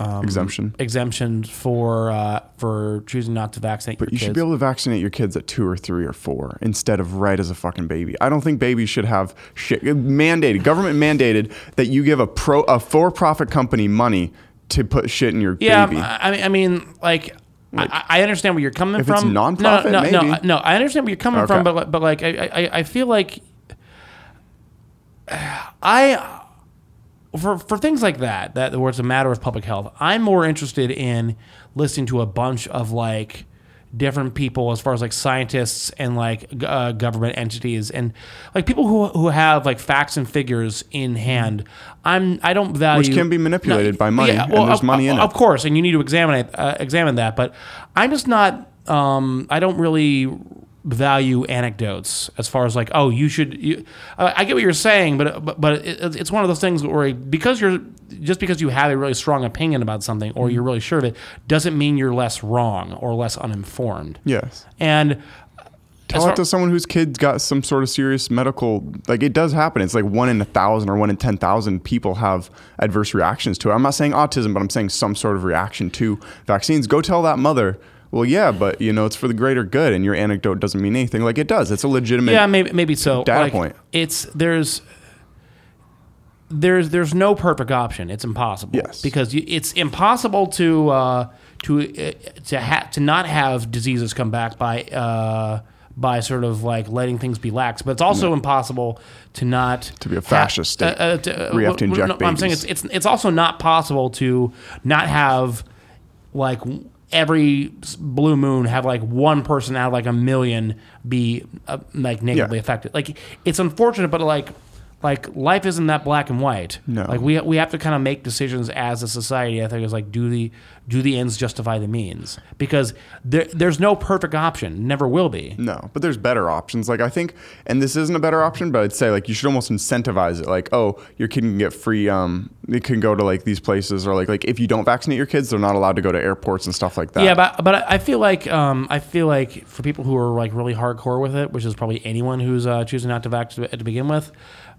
B: um,
A: Exemption.
B: exemption for uh, for choosing not to vaccinate
A: But you
B: kids.
A: should be able to vaccinate your kids at two or three or four instead of right as a fucking baby. I don't think babies should have shit mandated, government mandated that you give a pro a for-profit company money to put shit in your
B: Yeah,
A: baby.
B: I mean, I mean, like, I, I understand where you're coming
A: If it's
B: from.
A: nonprofit,
B: no, no, no, no, I understand where you're coming from, but but like, I, I, I feel like I for for things like that, that where it's a matter of public health, I'm more interested in listening to a bunch of like different people as far as like scientists and like uh, government entities and like people who who have like facts and figures in hand. I'm I don't value which
A: can be manipulated by money, Yeah, and there's
B: of,
A: money in it.
B: Of course, and you need to examine it, uh, examine that. But I'm just not. Um, I don't really value anecdotes as far as like, oh, you should. You, I get what you're saying, but but, but it, it's one of those things where because you're just because you have a really strong opinion about something or you're mm-hmm. really sure of it doesn't mean you're less wrong or less uninformed.
A: yes.
B: And
A: Tell
B: as
A: it
B: far-
A: to someone whose kid got some sort of serious medical, like it does happen. It's like one in a thousand or one in 10,000 people have adverse reactions to it. I'm not saying autism, but I'm saying some sort of reaction to vaccines. Go tell that mother, well, yeah, but you know, it's for the greater good and your anecdote doesn't mean anything. Like it does. It's a legitimate.
B: yeah, maybe maybe so.
A: data
B: Like,
A: point.
B: It's there's there's there's no perfect option. It's impossible.
A: Yes.
B: because you, it's impossible to uh, to uh, to ha- to not have diseases come back by. Uh, by sort of like letting things be lax, but it's also impossible to not
A: To be a fascist state,
B: to,
A: where you have to inject
B: no, I'm saying it's, it's it's also not possible to not have like every blue moon have like one person out of like a million be uh, like negatively
A: Yeah.
B: affected. Like it's unfortunate, but like like life isn't that black and white.
A: No.
B: Like we we have to kind of make decisions as a society. I think is like do the do the ends justify the means? Because there there's no perfect option. Never will be.
A: No, but there's better options. Like I think, and this isn't a better option, but I'd say like you should almost incentivize it. Like, oh, your kid can get free. Um, it can go to like these places, or like like if you don't vaccinate your kids, they're not allowed to go to airports and stuff like that.
B: Yeah, but but I feel like um, I feel like for people who are like really hardcore with it, which is probably anyone who's uh, choosing not to vaccinate to begin with,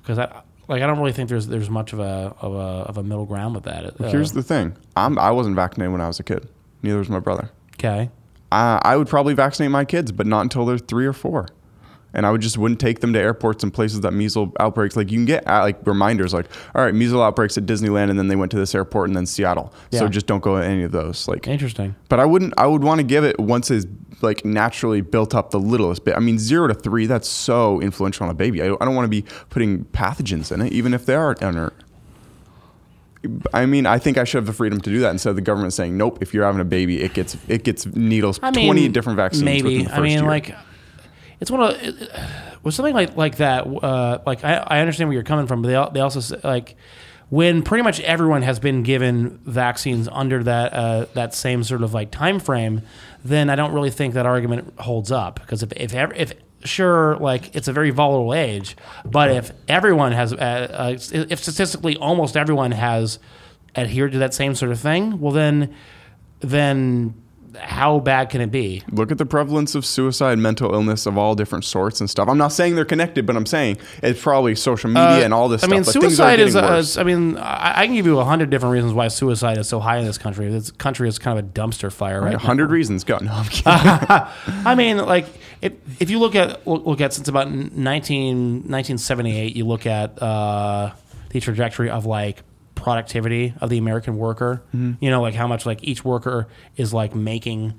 B: because I like I don't really think there's there's much of a of a, of a middle ground with that. Uh,
A: Here's the thing: I'm I wasn't vaccinated when I was a kid. Neither was my brother.
B: okay.
A: I, I would probably vaccinate my kids, but not until they're three or four. And I would just wouldn't take them to airports and places that measles outbreaks. Like you can get uh, like reminders, like all right, measles outbreaks at Disneyland, and then they went to this airport and then Seattle. So just don't go to any of those. Like,
B: Interesting.
A: but I wouldn't. I would want to give it once it's like naturally built up the littlest bit. I mean, zero to three, that's so influential on a baby. I don't, I don't want to be putting pathogens in it, even if they are inert. I mean, I think I should have the freedom to do that instead of the government saying, "Nope, if you're having a baby, it gets it gets needles,
B: I mean,
A: twenty different vaccines."
B: Maybe.
A: the first
B: I mean,
A: year.
B: like, it's one of it- with something like like that. Uh, like, I, I understand where you're coming from, but they they also say, like when pretty much everyone has been given vaccines under that uh, that same sort of like time frame, then I don't really think that argument holds up because if if ever, if sure like it's a very volatile age but if everyone has uh, uh, if statistically almost everyone has adhered to that same sort of thing well then then how bad can it be
A: Look at the prevalence of suicide, mental illness of all different sorts and stuff. I'm not saying they're connected, but I'm saying it's probably social media and all this
B: Uh, I
A: stuff.
B: mean, suicide is. Uh. I mean, I, can give you a hundred different reasons why suicide is so high in this country. This country is kind of a dumpster fire, right?
A: A hundred reasons. Go. No, I'm kidding.
B: I mean, like if, if you look at look, look at since about 19, 1978, you look at uh, the trajectory of like productivity of the American worker.
A: Mm-hmm.
B: You know, like how much like each worker is like making.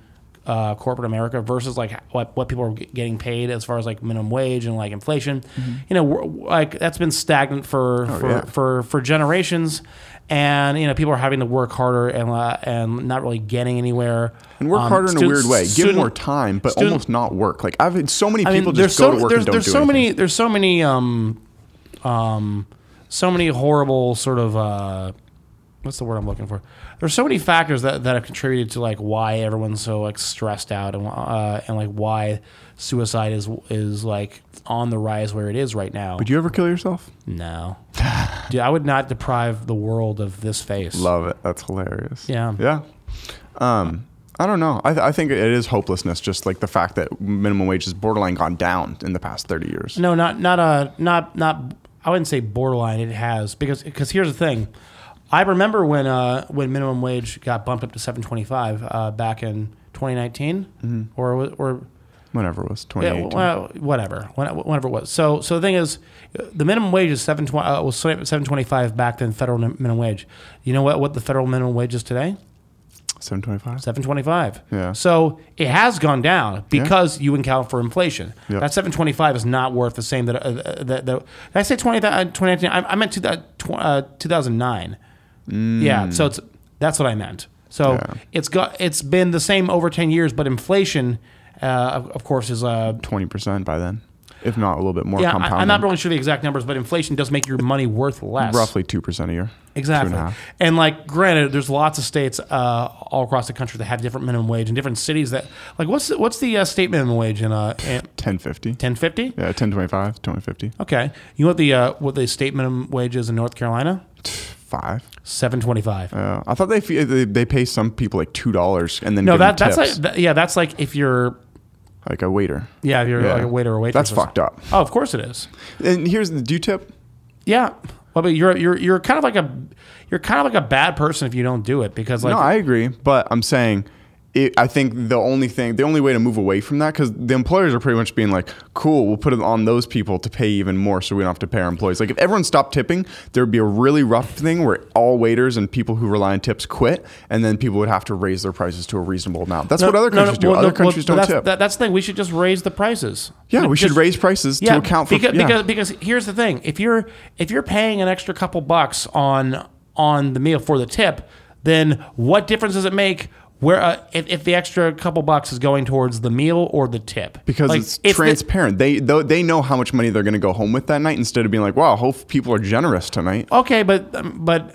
B: Uh, corporate America versus like what what people are g- getting paid as far as like minimum wage and like inflation, you know, like that's been stagnant for for,
A: Mm-hmm. Oh, yeah.
B: for for generations, and you know people are having to work harder and uh, and not really getting anywhere.
A: and work
B: Um,
A: harder in a weird way. Give
B: student-
A: more time, but
B: student-
A: almost not work. Like I've had so many
B: I
A: people
B: mean,
A: just go
B: so
A: to work
B: there's
A: and don't
B: there's
A: do
B: so
A: anything.
B: many there's so many um um so many horrible sort of uh what's the word I'm looking for? There's so many factors that, that have contributed to like why everyone's so like stressed out and uh, and like why suicide is is like on the rise where it is right now.
A: Would you ever kill yourself?
B: no, dude, I would not deprive the world of this face.
A: Love it. That's hilarious.
B: Yeah.
A: Yeah. Um, I don't know. I, th- I think it is hopelessness. Just like the fact that minimum wage has borderline gone down in the past thirty years.
B: No, not not a not not. I wouldn't say borderline. It has because because here's the thing. I remember when uh, when minimum wage got bumped up to seven twenty five uh, back in 2019 or wa- or
A: Whenever it was twenty
B: yeah, well, whatever whenever it was. So so the thing is, the minimum wage is seven twenty uh, was seven twenty five back then federal minimum wage. You know what what the federal minimum wage is today?
A: Seven twenty five.
B: Seven twenty five.
A: Yeah.
B: So it has gone down because you account for inflation.
A: Yep.
B: That seven twenty five is not worth the same that uh, that. that did I say 20, uh, 2019? I, I meant two, uh, uh, two thousand nine. Yeah. So it's that's what I meant. So
A: Mm. Yeah.
B: it's got it's been the same over ten years, but inflation, uh, of, of course, is uh,
A: Twenty percent by then, if not a little bit more.
B: yeah. I. I'm not really sure the exact numbers, but inflation does make your money worth less.
A: roughly two percent a year.
B: Exactly.
A: And a.
B: And like, granted, there's lots of states uh, all across the country that have different minimum wage, and different cities that like what's the, what's the uh, state minimum wage in uh
A: Ten fifty.
B: ten fifty?
A: Yeah, ten twenty five, twenty fifty.
B: Okay, you know what the uh, what the state minimum wage is in North Carolina?
A: Five.
B: Seven twenty five.
A: Uh, I thought they, they they pay some people like two dollars and then
B: No, that that's
A: tips,
B: like yeah, that's like if you're
A: like a waiter.
B: yeah if you're
A: Yeah.
B: like a waiter or waitress.
A: That's fucked up.
B: Oh, of course it is.
A: And here's the do tip.
B: Yeah. Well, but you're you're you're kind of like a you're kind of like a bad person if you don't do it because like
A: no, I agree, but I'm saying. It, I think the only thing, the only way to move away from that, because the employers are pretty much being like, "Cool, we'll put it on those people to pay even more, so we don't have to pay our employees." Like, if everyone stopped tipping, there would be a really rough thing where all waiters and people who rely on tips quit, and then people would have to raise their prices to a reasonable amount. That's what other countries do.
B: well,
A: other
B: no,
A: countries don't
B: that's,
A: tip.
B: that- that's the thing. We should just raise the prices.
A: yeah, we should raise prices to account for
B: because,
A: yeah.
B: because because here's the thing: if you're if you're paying an extra couple bucks on on the meal for the tip, then what difference does it make where uh, if, if the extra couple bucks is going towards the meal or the tip
A: because
B: Like,
A: it's,
B: the-
A: transparent. they they know how much money they're going to go home with that night instead of being like, "Wow, hope people are generous tonight."
B: okay, but but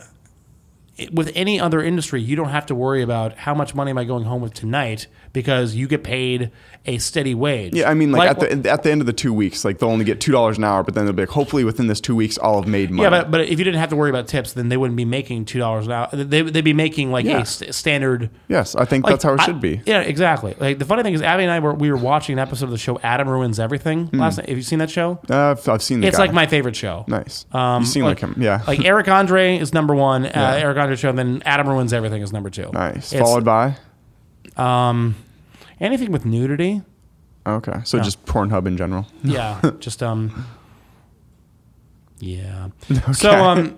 B: with any other industry, you don't have to worry about how much money am I going home with tonight because you get paid a steady wage.
A: Yeah, I mean, like, at the at the end of the two weeks, like they'll only get two dollars an hour, but then they'll be like, hopefully within this two weeks, I'll have made money.
B: yeah, but, but if you didn't have to worry about tips, then they wouldn't be making two dollars an hour. They, they'd be making like
A: Yeah.
B: a st- standard.
A: yes, I think
B: Like,
A: that's how it
B: I-
A: should be.
B: Yeah, exactly. Like the funny thing is, Abby and I were we were watching an episode of the show Adam Ruins Everything
A: Hmm.
B: last night. Have you seen that show?
A: Uh, I've, I've seen
B: It's
A: guy.
B: like my favorite show.
A: nice.
B: Um,
A: you seem like, him, yeah.
B: like Eric Andre is number one. Uh, Eric Andre show, and then Adam Ruins Everything is number two.
A: nice.
B: It's,
A: Followed by.
B: um, anything with nudity.
A: Okay, so just Pornhub in general.
B: Yeah, just um, yeah. So um,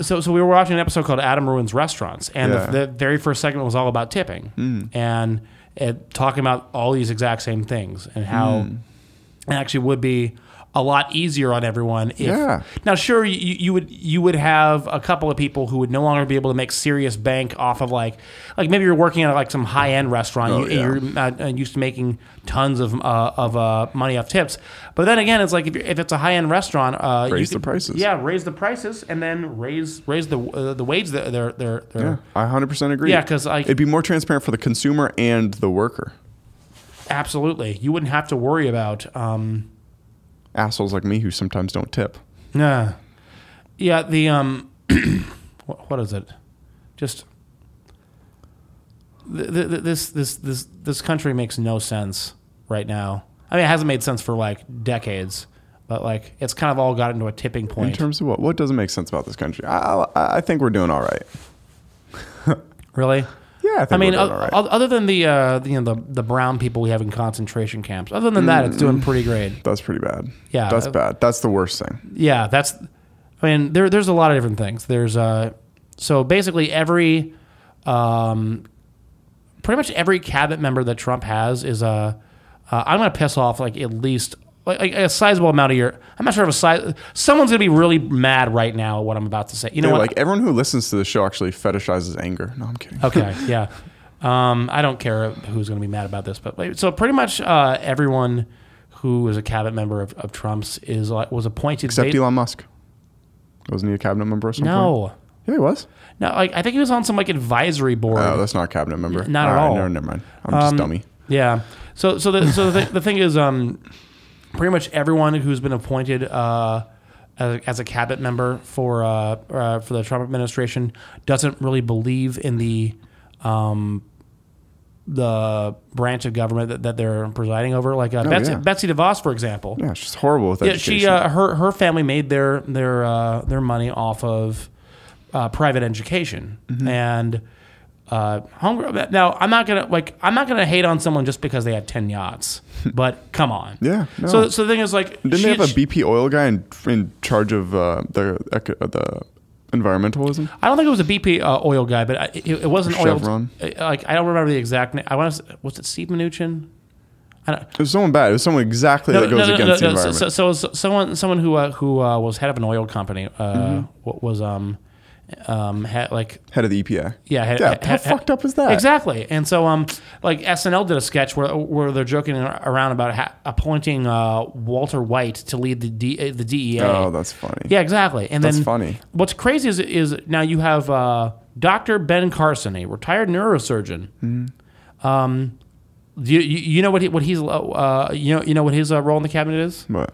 B: so so we were watching an episode called Adam Ruins Restaurants, and
A: Yeah.
B: the, the very first segment was all about tipping and it, talking about all these exact same things and how it actually would be a lot easier on everyone if
A: Yeah.
B: now sure you, you would you would have a couple of people who would no longer be able to make serious bank off of like like maybe you're working at like some high end restaurant
A: Oh,
B: you,
A: yeah.
B: you're uh, used to making tons of uh, of uh, money off tips but then again it's like if, you're, if it's a high end restaurant uh, you
A: Raise the prices.
B: yeah raise the prices and then raise raise the uh, the wage that they're they're, they're
A: Yeah, I 100% agree.
B: Yeah, 'cause I-
A: it'd be more transparent for the consumer and the worker.
B: absolutely you wouldn't have to worry about um,
A: Assholes like me who sometimes don't tip.
B: Yeah. Yeah, the um what, what is it? Just th- th- th- this this this this country makes no sense right now. I mean, it hasn't made sense for like decades, but like it's kind of all got into a tipping point.
A: In terms of what? What doesn't make sense about this country? I, I, I think we're doing all right.
B: really?
A: I
B: I mean, o-
A: all right.
B: o- other than the uh, you know the the brown people we have in concentration camps, other than that, it's doing pretty great.
A: That's pretty bad.
B: Yeah.
A: That's bad. That's the worst thing.
B: Yeah, that's. I mean, there there's a lot of different things. There's uh, so basically every, um, pretty much every cabinet member that Trump has is uh, uh I'm gonna piss off like at least like, a sizable amount of your. I'm not sure if a size. Someone's gonna be really mad right now at what I'm about to say. You know what?
A: like everyone who listens to the show actually fetishizes anger. No, I'm kidding.
B: Okay, yeah. Um, I don't care who's going to be mad about this, but so pretty much uh, everyone who is a cabinet member of, of Trump's is like was appointed.
A: Except
B: ba-
A: Elon Musk. Wasn't he a cabinet member or something?
B: no,
A: Yeah, he was.
B: no. Like I think he was on some like advisory board.
A: Oh, that's not a cabinet member.
B: Not at
A: right,
B: all.
A: No, never mind. I'm just
B: Um,
A: dummy.
B: Yeah. So so the so the, thing, the thing is, um, pretty much everyone who's been appointed uh, as, as a cabinet member for uh, uh, for the Trump administration doesn't really believe in the um, the branch of government that, that they're presiding over. Like uh, Betsy,
A: Oh, yeah.
B: Betsy DeVos, for example.
A: Yeah, she's horrible with education.
B: Yeah, she uh, her her family made their their uh, their money off of uh, private education
A: Mm-hmm.
B: and uh, home. Now I'm not gonna like I'm not gonna hate on someone just because they have ten yachts, but come on.
A: Yeah, no.
B: So so the thing is like
A: Didn't
B: she-
A: they have a BP oil guy in, in charge of uh, the uh, the environmentalism?
B: I don't think it was a BP uh, oil guy, but I- it, it wasn't oil.
A: Chevron.
B: Like I don't remember the exact name. I want to. Was it Steve Mnuchin? I don't,
A: It was someone bad. It was someone exactly that goes against the
B: So,
A: environment.
B: so, so someone someone who uh, who uh, was head of an oil company uh,
A: Mm-hmm.
B: what was um um had, like
A: Head of the EPA.
B: yeah had,
A: Yeah,
B: had-
A: how
B: had-
A: fucked up is that?
B: exactly and so um like SNL did a sketch where where they're joking around about ha- appointing uh, Walter White to lead the D, uh, the DEA
A: Oh, that's funny.
B: yeah exactly and
A: That's
B: then
A: funny.
B: what's crazy is is now you have uh, Dr. Ben Carson a retired neurosurgeon
A: Mm-hmm.
B: um do you, you you know what he, what he's uh, you know you know what his uh, role in the cabinet is
A: But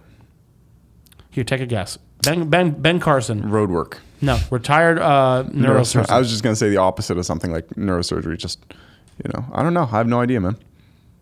B: here take a guess Ben Ben Ben Carson
A: road work.
B: No retired uh, neurosurgeon
A: I was just gonna say the opposite of something like neurosurgery. Just you know, I don't know. I have no idea, man.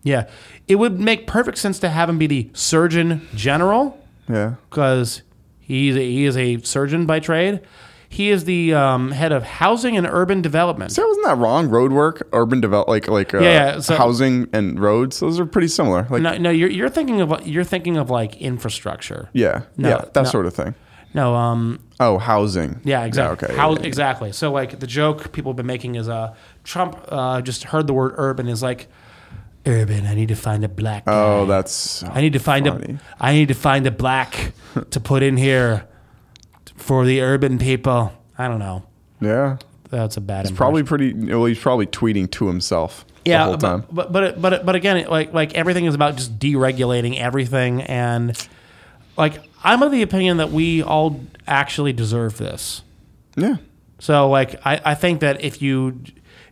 B: Yeah, it would make perfect sense to have him be the Surgeon General
A: Yeah.
B: because he's a, he is a surgeon by trade. He is the um, head of housing and urban development.
A: So wasn't that wrong? Road work, urban develop, like like uh,
B: Yeah, yeah, so-
A: housing and roads. Those are pretty similar. Like
B: no, no, you're, you're thinking of you're thinking of like infrastructure.
A: yeah,
B: No,
A: yeah, that
B: no.
A: sort of thing.
B: No, um,
A: Oh, housing.
B: yeah, exactly.
A: okay.
B: How
A: yeah, yeah.
B: exactly? So like the joke people have been making is uh, Trump uh, just heard the word urban is like urban. I need to find a black. Guy.
A: Oh, that's.
B: I need to find
A: funny.
B: a I need to find a black to put in here for the urban people. I don't know.
A: Yeah.
B: that's a bad.
A: He's probably pretty. Well, he's probably tweeting to himself
B: yeah,
A: the whole time.
B: but but but but, but again, like like everything is about just deregulating everything, and like I'm of the opinion that we all actually deserve this.
A: yeah.
B: So like I, I think that if you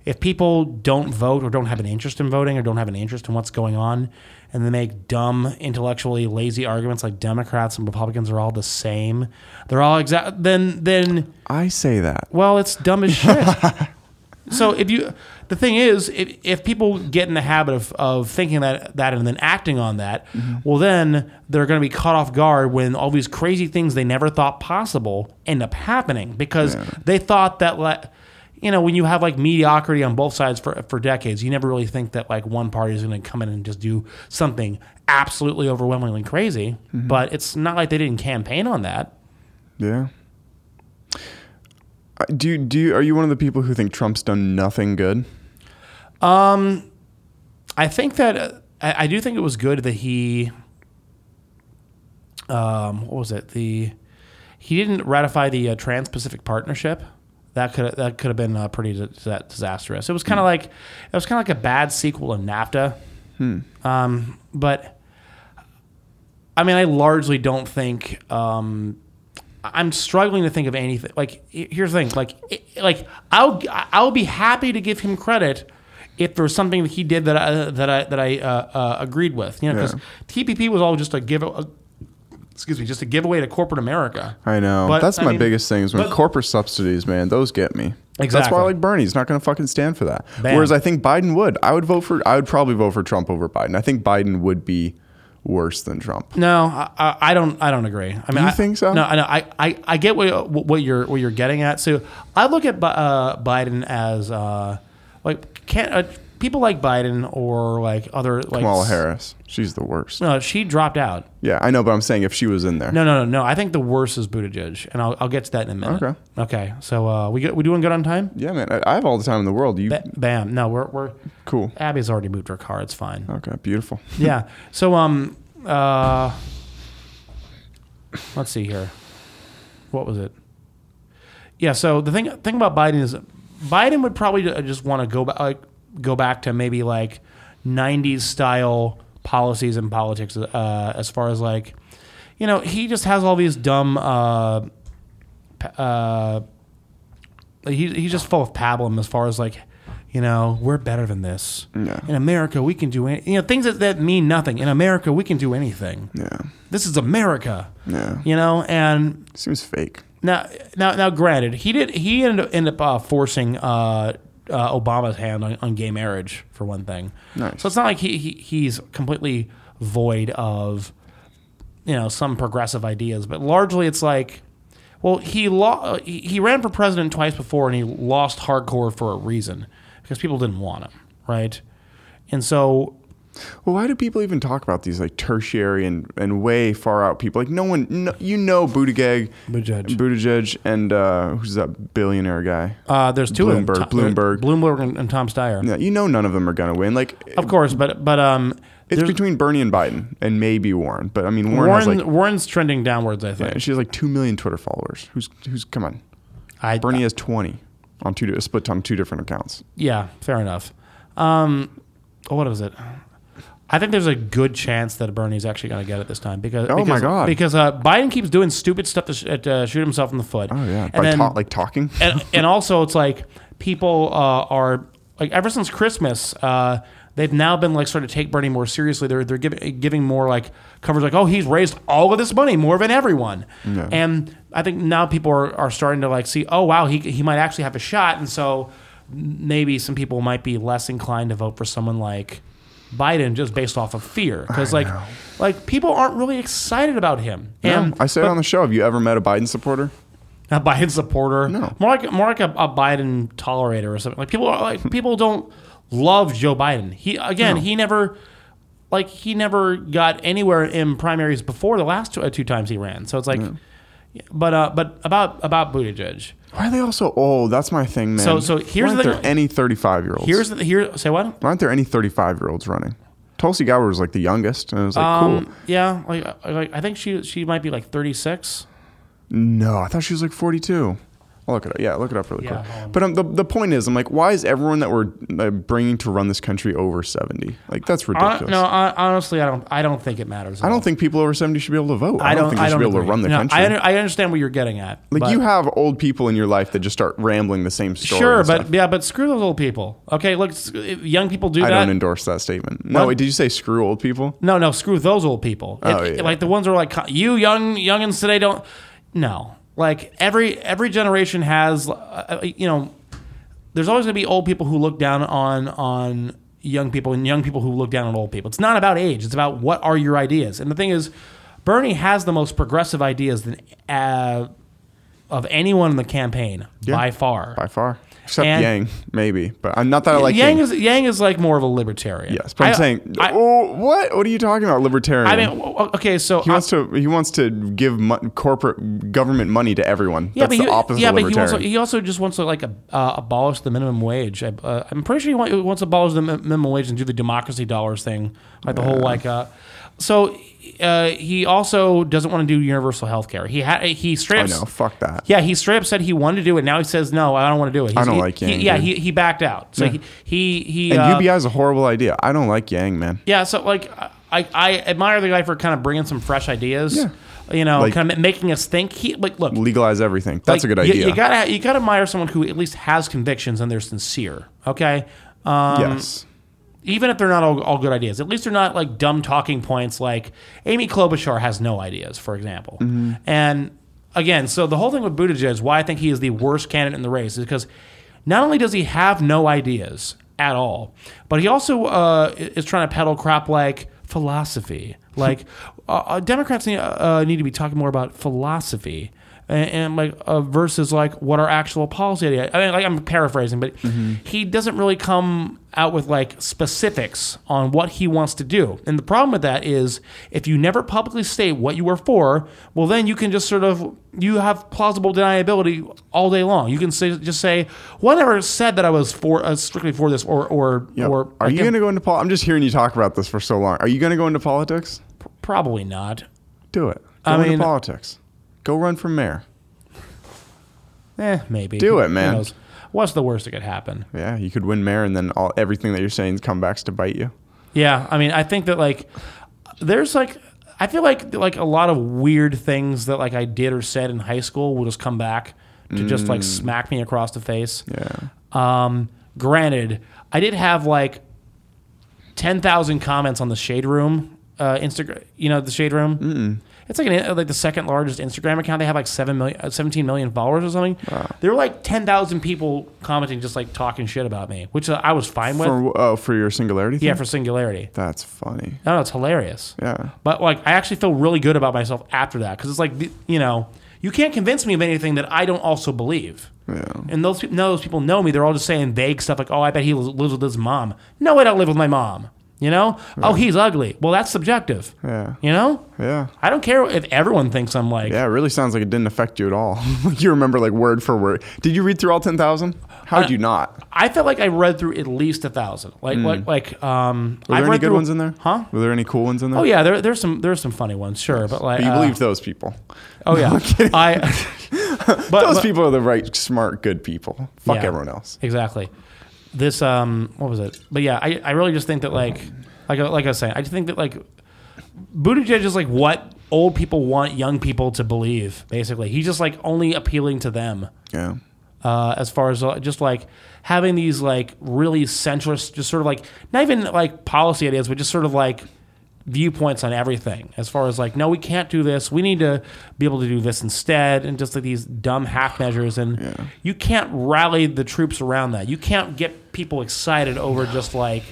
B: if people don't vote or don't have an interest in voting or don't have an interest in what's going on and they make dumb intellectually lazy arguments like Democrats and Republicans are all the same, they're all exact then then
A: I say that.
B: well, it's dumb as shit. So ah. if you, the thing is, if, if people get in the habit of, of thinking that that and then acting on that, mm-hmm. well, then they're going to be caught off guard when all these crazy things they never thought possible end up happening because they thought that like. You know, when you have like mediocrity on both sides for for decades, you never really think that like one party is going to come in and just do something absolutely overwhelmingly crazy. Mm-hmm. But it's not like they didn't campaign on that.
A: Yeah. Do you, do you, are you one of the people who think Trump's done nothing good?
B: Um, I think that uh, I, I do think it was good that he, um, what was it? The he didn't ratify the uh, Trans-Pacific Partnership. That could that could have been uh, pretty dis- disastrous. It was kind of like it was kind of like a bad sequel to NAFTA. Hmm. Um, but I mean, I largely don't think. Um, I'm struggling to think of anything. Like, here's the thing. Like, it- like I'll I'll be happy to give him credit if there was something that he did that I, that I that I uh, uh, agreed with. You know, because
A: Yeah.
B: TPP was all just a give. A, excuse me, just a giveaway to corporate America.
A: I know.
B: But,
A: That's
B: I
A: my
B: mean-
A: biggest thing is when
B: but-
A: corporate subsidies, man, those get me. Exactly. That's why I like Bernie. He's not going to fucking stand for that.
B: Bam.
A: Whereas I think Biden would. I would vote for. I would probably vote for Trump over Biden. I think Biden would be worse than Trump.
B: No, I, I don't. I don't agree. I mean,
A: You
B: I,
A: think so?
B: No, I know. I, I, I get what what you're what you're getting at. So I look at uh, Biden as uh, like can uh, people like Biden or like other like
A: Kamala Harris. She's the worst.
B: No, she dropped out.
A: Yeah, I know, but I'm saying if she was in there.
B: No, no, no, no. I think the worst is Buttigieg, and I'll, I'll get to that in a minute.
A: Okay.
B: Okay. So uh, we get, we doing good on time?
A: Yeah, man. I, I have all the time in the world. You
B: Ba- bam. No, we're we're
A: cool?
B: Abby's already moved her car. It's fine.
A: Okay, beautiful.
B: yeah. So um uh let's see here. What was it? Yeah, so the thing thing about Biden is Biden would probably just want to go back like go back to maybe like 90s style policies and politics uh, as far as like you know, he just has all these dumb uh uh he, he's just full of pablum as far as like you know, we're better than this.
A: Yeah.
B: In America, we can do any, you know things that, that mean nothing. In America, we can do anything.
A: Yeah,
B: This is America,
A: yeah.
B: you know. And
A: Seems fake.
B: now, now, now, granted, he did he ended up, ended up uh, forcing uh, uh, Obama's hand on, on gay marriage for one thing.
A: Nice.
B: So it's not like he, he he's completely void of you know some progressive ideas, but largely it's like. Well, he, lo- he he ran for president twice before, and he lost hardcore for a reason because people didn't want him, right? And so
A: Well, why do people even talk about these like tertiary and, and way far out people? Like no one, no, you know, Buttigieg,
B: Buttigieg.
A: Buttigieg, and uh, who's that billionaire guy?
B: Uh, there's two
A: Bloomberg,
B: of them. Tom-
A: Bloomberg.
B: Bloomberg, and, and Tom Steyer.
A: Yeah, you know, none of them are gonna win. Like
B: Of course, but but um,
A: it's between Bernie and Biden, and maybe Warren. But I mean, Warren, like
B: Warren's trending downwards. I think.
A: and she has like two million Twitter followers. Who's who's come on?
B: I
A: Bernie has twenty on two split on two different accounts.
B: yeah, fair enough. Um, what was it? I think there's a good chance that Bernie's actually going to get it this time because
A: Oh my God.
B: because uh, Biden keeps doing stupid stuff to sh- to shoot himself in the foot.
A: Oh yeah,
B: and
A: by
B: then
A: ta- like talking.
B: and, and also it's like people uh, are like ever since Christmas, uh, they've now been like starting to take Bernie more seriously. They're they're giving giving more like coverage like oh he's raised all of this money more than everyone,
A: Yeah.
B: and I think now people are, are starting to like see oh wow he he might actually have a shot, and so maybe some people might be less inclined to vote for someone like. Biden just based off of fear because like like people aren't really excited about him and
A: no, I said
B: but-
A: on the show. Have you ever met a Biden supporter?
B: a Biden supporter.
A: No.
B: more like more like a, a Biden tolerator or something. Like people are like people don't love Joe Biden. He again,
A: No.
B: he never like he never got anywhere in primaries before the last two, uh, two times he ran. So it's like, but uh, but about about Buttigieg.
A: Why are they all so old? That's my thing, man.
B: So- so here's
A: Why
B: the
A: aren't
B: thing-
A: there any thirty-five year olds?
B: Here's the here. Say what?
A: Why aren't there any thirty-five year olds running? Tulsi Gabbard was like the youngest, and it was like
B: Um,
A: cool.
B: yeah, like, like I think she she might be like 36.
A: No, I thought she was like forty-two. I'll look it up. Yeah, look it up really
B: Yeah,
A: quick.
B: on.
A: But um, the, the point is, I'm like, why is everyone that we're uh, bringing to run this country over 70? Like, that's ridiculous.
B: no, hon- honestly, I don't. I don't think it matters. at
A: I
B: all.
A: don't think people over 70 should be able to vote. I, don't, think they should be able
B: agree.
A: to run the
B: No,
A: country.
B: I, I understand what you're getting at.
A: like, you have old people in your life that just start rambling the same story.
B: Sure, but yeah, but screw those old people. Okay, look, young people do
A: I
B: that.
A: don't endorse that statement. No,
B: What?
A: wait, did you say screw old people?
B: no, no, screw those old people.
A: Oh,
B: It-
A: yeah.
B: Like the ones who are like you, young youngins today don't. No, like every every generation has, uh, uh, you know, there's always going to be old people who look down on on young people and young people who look down on old people. It's not about age. It's about what are your ideas. And the thing is, Bernie has the most progressive ideas than uh, of anyone in the campaign by far.
A: By far. Except
B: And-
A: Yang, maybe. But I'm not that I like
B: Yang
A: Yang.
B: is Yang is like more of a libertarian.
A: Yes, but I'm
B: I-
A: saying,
B: I,
A: oh, what? What are you talking about, libertarian?
B: I mean, okay, so
A: he wants to. He wants to give mo- corporate government money to everyone.
B: yeah,
A: That's
B: but
A: the
B: he,
A: opposite
B: yeah,
A: of
B: but he also he also just wants to like uh, abolish the minimum wage. I, uh, I'm pretty sure he, want, he wants to abolish the minimum wage and do the democracy dollars thing, like the whole like. Uh, so uh, he also doesn't want to do universal health care. He had he straight
A: I
B: up
A: know. Fuck that.
B: Yeah, he straight up said he wanted to do it. Now he says no, I don't want to do it. He's,
A: I don't
B: he-
A: like
B: he-
A: Yang,
B: yeah,
A: dude.
B: he, he backed out. So he he he.
A: And
B: uh,
A: UBI is a horrible idea. I don't like Yang, man.
B: Yeah, so like I, I admire the guy for kind of bringing some fresh ideas.
A: Yeah.
B: You know,
A: Like-
B: kind of making us think. He like look.
A: Legalize everything. That's a
B: like,
A: good
B: you-
A: idea.
B: You, gotta you gotta admire someone who at least has convictions and they're sincere. Okay. Um,
A: yes.
B: Even if they're not all, all good ideas, at least they're not like dumb talking points. Like Amy Klobuchar has no ideas, for example.
A: Mm-hmm.
B: And again, so the whole thing with Buttigieg, is why I think he is the worst candidate in the race, is because not only does he have no ideas at all, but he also uh, is trying to peddle crap like philosophy. Like uh, uh, Democrats need, uh, need to be talking more about philosophy. And, and like uh, versus like what our actual policy idea. I mean, like I'm paraphrasing, but he doesn't really come out with like specifics on what he wants to do. And the problem with that is if you never publicly state what you are for, well, then you can just sort of you have plausible deniability all day long. You can say just say, "Well, I never said that I was for uh, strictly for this," or or
A: Yep.
B: or
A: are you going to go into politics? I'm just hearing you talk about this for so long. Are you going to go into politics?
B: probably not.
A: Do it. Go
B: I
A: into
B: mean-
A: politics. Go run for mayor.
B: Eh, maybe
A: Do it,
B: Who
A: man.
B: knows? What's the worst that could happen?
A: Yeah, you could win mayor, and then all everything that you're saying comes back to bite you.
B: Yeah, I mean, I think that like there's like I feel like like a lot of weird things that like I did or said in high school will just come back to just like smack me across the face.
A: Yeah.
B: Um, granted, I did have like ten thousand comments on the Shade Room uh, Instagram. You know the Shade Room. Mm-mm. It's like an, like the second largest Instagram account. They have like seven million, uh, 17 million followers or something. There were like ten thousand people commenting, just like talking shit about me, which uh, I was fine with.
A: For oh, for your singularity.
B: yeah,
A: thing?
B: for Singularity.
A: that's funny.
B: No, no, it's hilarious.
A: Yeah.
B: But like, I actually feel really good about myself after that because it's like, you know, you can't convince me of anything that I don't also believe.
A: Yeah.
B: And those people, no, those people know me. They're all just saying vague stuff like, "Oh, I bet he lives with his mom." No, I don't live with my mom. You know? Oh, he's ugly. Well, that's subjective.
A: Yeah.
B: You know?
A: Yeah.
B: I don't care if everyone thinks I'm like.
A: Yeah, it really sounds like it didn't affect you at all. you remember like word for word. Did you read through all 10,000? How'd
B: Uh,
A: you not?
B: I felt like I read through at least a thousand. Like, like, like, um.
A: Were
B: I've
A: there any
B: read
A: good
B: through-
A: ones in there?
B: Huh?
A: Were there any cool ones in there?
B: Oh yeah, there, there's some there's some funny ones, sure, but like
A: But you
B: uh,
A: believed those people.
B: Oh yeah, I. but,
A: Those
B: but-
A: people are the right, smart, good people. Fuck
B: Yeah.
A: everyone else.
B: Exactly. This um what was it? But yeah, I, I really just think that like like I- like I was saying, I just think that like Buttigieg is like what old people want young people to believe. Basically, he's just like only appealing to them.
A: Yeah.
B: Uh, as far as uh, just like having these like really centrist, just sort of like not even like policy ideas, but just sort of like viewpoints on everything. As far as like, no, we can't do this. We need to be able to do this instead, and just like these dumb half measures. And you can't rally the troops around that. You can't get people excited over just like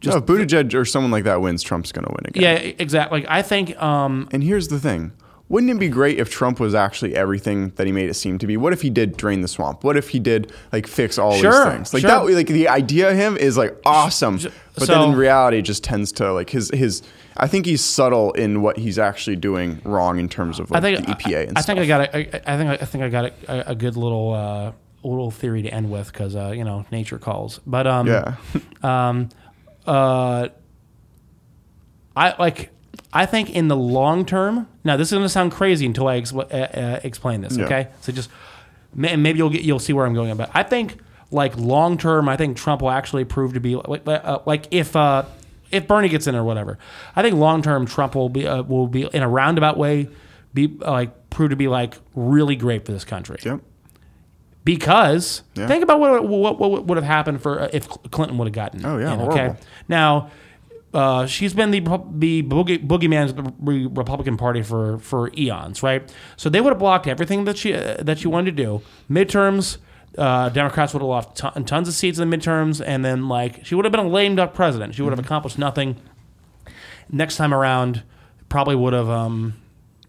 B: just
A: no, if Buttigieg or someone like that wins, Trump's going to win again.
B: yeah, exactly. Like I think um,
A: And here's the thing. Wouldn't it be great if Trump was actually everything that he made it seem to be? What if he did drain the swamp? What if he did like fix all
B: Sure,
A: these things? Like
B: sure.
A: that like the idea of him is like awesome. But then in reality it just tends to like his his I think he's subtle in what he's actually doing wrong in terms of
B: I
A: like
B: think
A: the EPA and
B: I, I
A: stuff.
B: think I got a, I, I think I think I got a, a good little uh, little theory to end with because uh, you know nature calls. But um,
A: yeah.
B: um, uh, I like. I think in the long term. Now this is going to sound crazy until I expl- uh, uh, explain this.
A: Yeah.
B: Okay, so just ma- maybe you'll get you'll see where I'm going. But I think like long term, I think Trump will actually prove to be like uh, like if uh, if Bernie gets in or whatever. I think long term Trump will be uh, will be in a roundabout way be uh, like prove to be like really great for this country
A: Yep.
B: because
A: Yeah.
B: think about what what, what would have happened for uh, if Clinton would have gotten.
A: Oh, yeah,
B: in,
A: horrible.
B: Now, uh, she's been the the boogie, boogeyman of the Republican Party for for eons, right? So they would have blocked everything that she uh, that she wanted to do. Midterms, uh, Democrats would have lost ton, tons of seats in the midterms, and then like she would have been a lame duck president. She would
A: Mm-hmm.
B: have accomplished nothing. Next time around, probably would have. Um,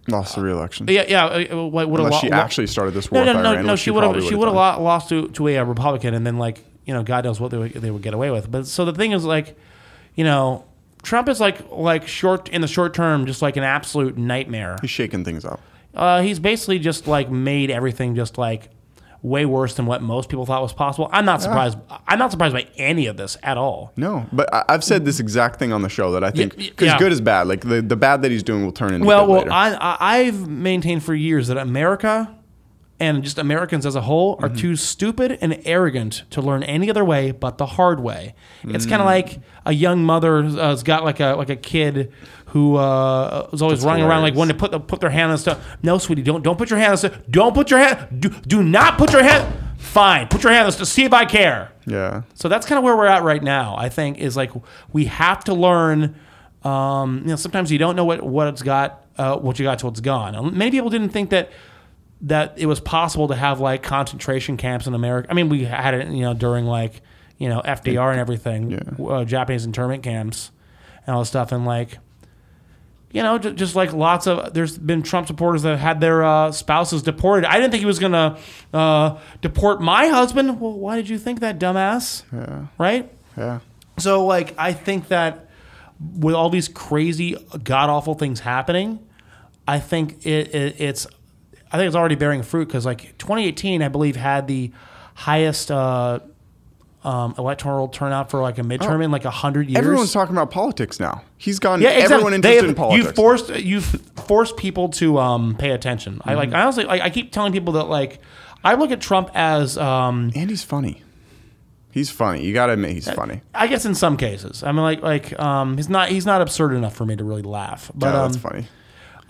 A: Lost the re-election.
B: yeah, yeah. uh, Would have
A: Unless she actually started this war
B: no, no, no,
A: Iran,
B: no. She would have. She would have lo- lost to, to a, uh, Republican, and then like you know, God knows what they would, they would get away with. But so the thing is, like, you know, Trump is like like short in the short term, just like an absolute nightmare.
A: He's shaking things up.
B: Uh, he's basically just like made everything just like way worse than what most people thought was possible. I'm not surprised. I'm not surprised by any of this at all.
A: No, but I, I've said this exact thing on the show that I think because
B: yeah.
A: good is bad. Like the, the bad that he's doing will turn into
B: Well,
A: good
B: well,
A: later.
B: I I've maintained for years that America and just Americans as a whole
A: Mm-hmm.
B: are too stupid and arrogant to learn any other way but the hard way. It's
A: Mm.
B: kind of like a young mother uh, has got like a like a kid who uh, is always
A: That's
B: running around like
A: hilarious.
B: wanting to put the, put their hand on stuff. No, sweetie, don't don't put your hand on stuff. Don't put your hand. Do, do not put your hand. Fine, put your hand on stuff. See if I care.
A: yeah.
B: So that's kind of where we're at right now. I think is like we have to learn. Um, you know, sometimes you don't know what what it's got, uh, what you got till it's gone. Many people didn't think that that it was possible to have like concentration camps in America. I mean, we had it, you know, during like you know FDR and everything,
A: Yeah.
B: uh, Japanese internment camps and all this stuff, and like. You know, just, just like lots of, there's been Trump supporters that have had their uh, spouses deported. I didn't think he was going to uh, deport my husband. Well, why did you think that, dumbass?
A: Yeah.
B: Right?
A: Yeah.
B: So like I think that with all these crazy god awful things happening, I think it, it it's I think it's already bearing fruit because like 2018 I believe had the highest uh, um, electoral turnout for like a midterm in like a hundred years.
A: Oh. Everyone's talking about politics now. He's gotten
B: yeah, exactly.
A: everyone interested
B: have-
A: in politics.
B: You forced you forced people to um, pay attention. I
A: Mm-hmm.
B: like I honestly like I keep telling people that like I look at Trump as um,
A: and he's funny. He's funny. You got to admit he's funny.
B: I guess in some cases. I mean, like, like um, he's not he's not absurd enough for me to really laugh. But um,
A: that's funny.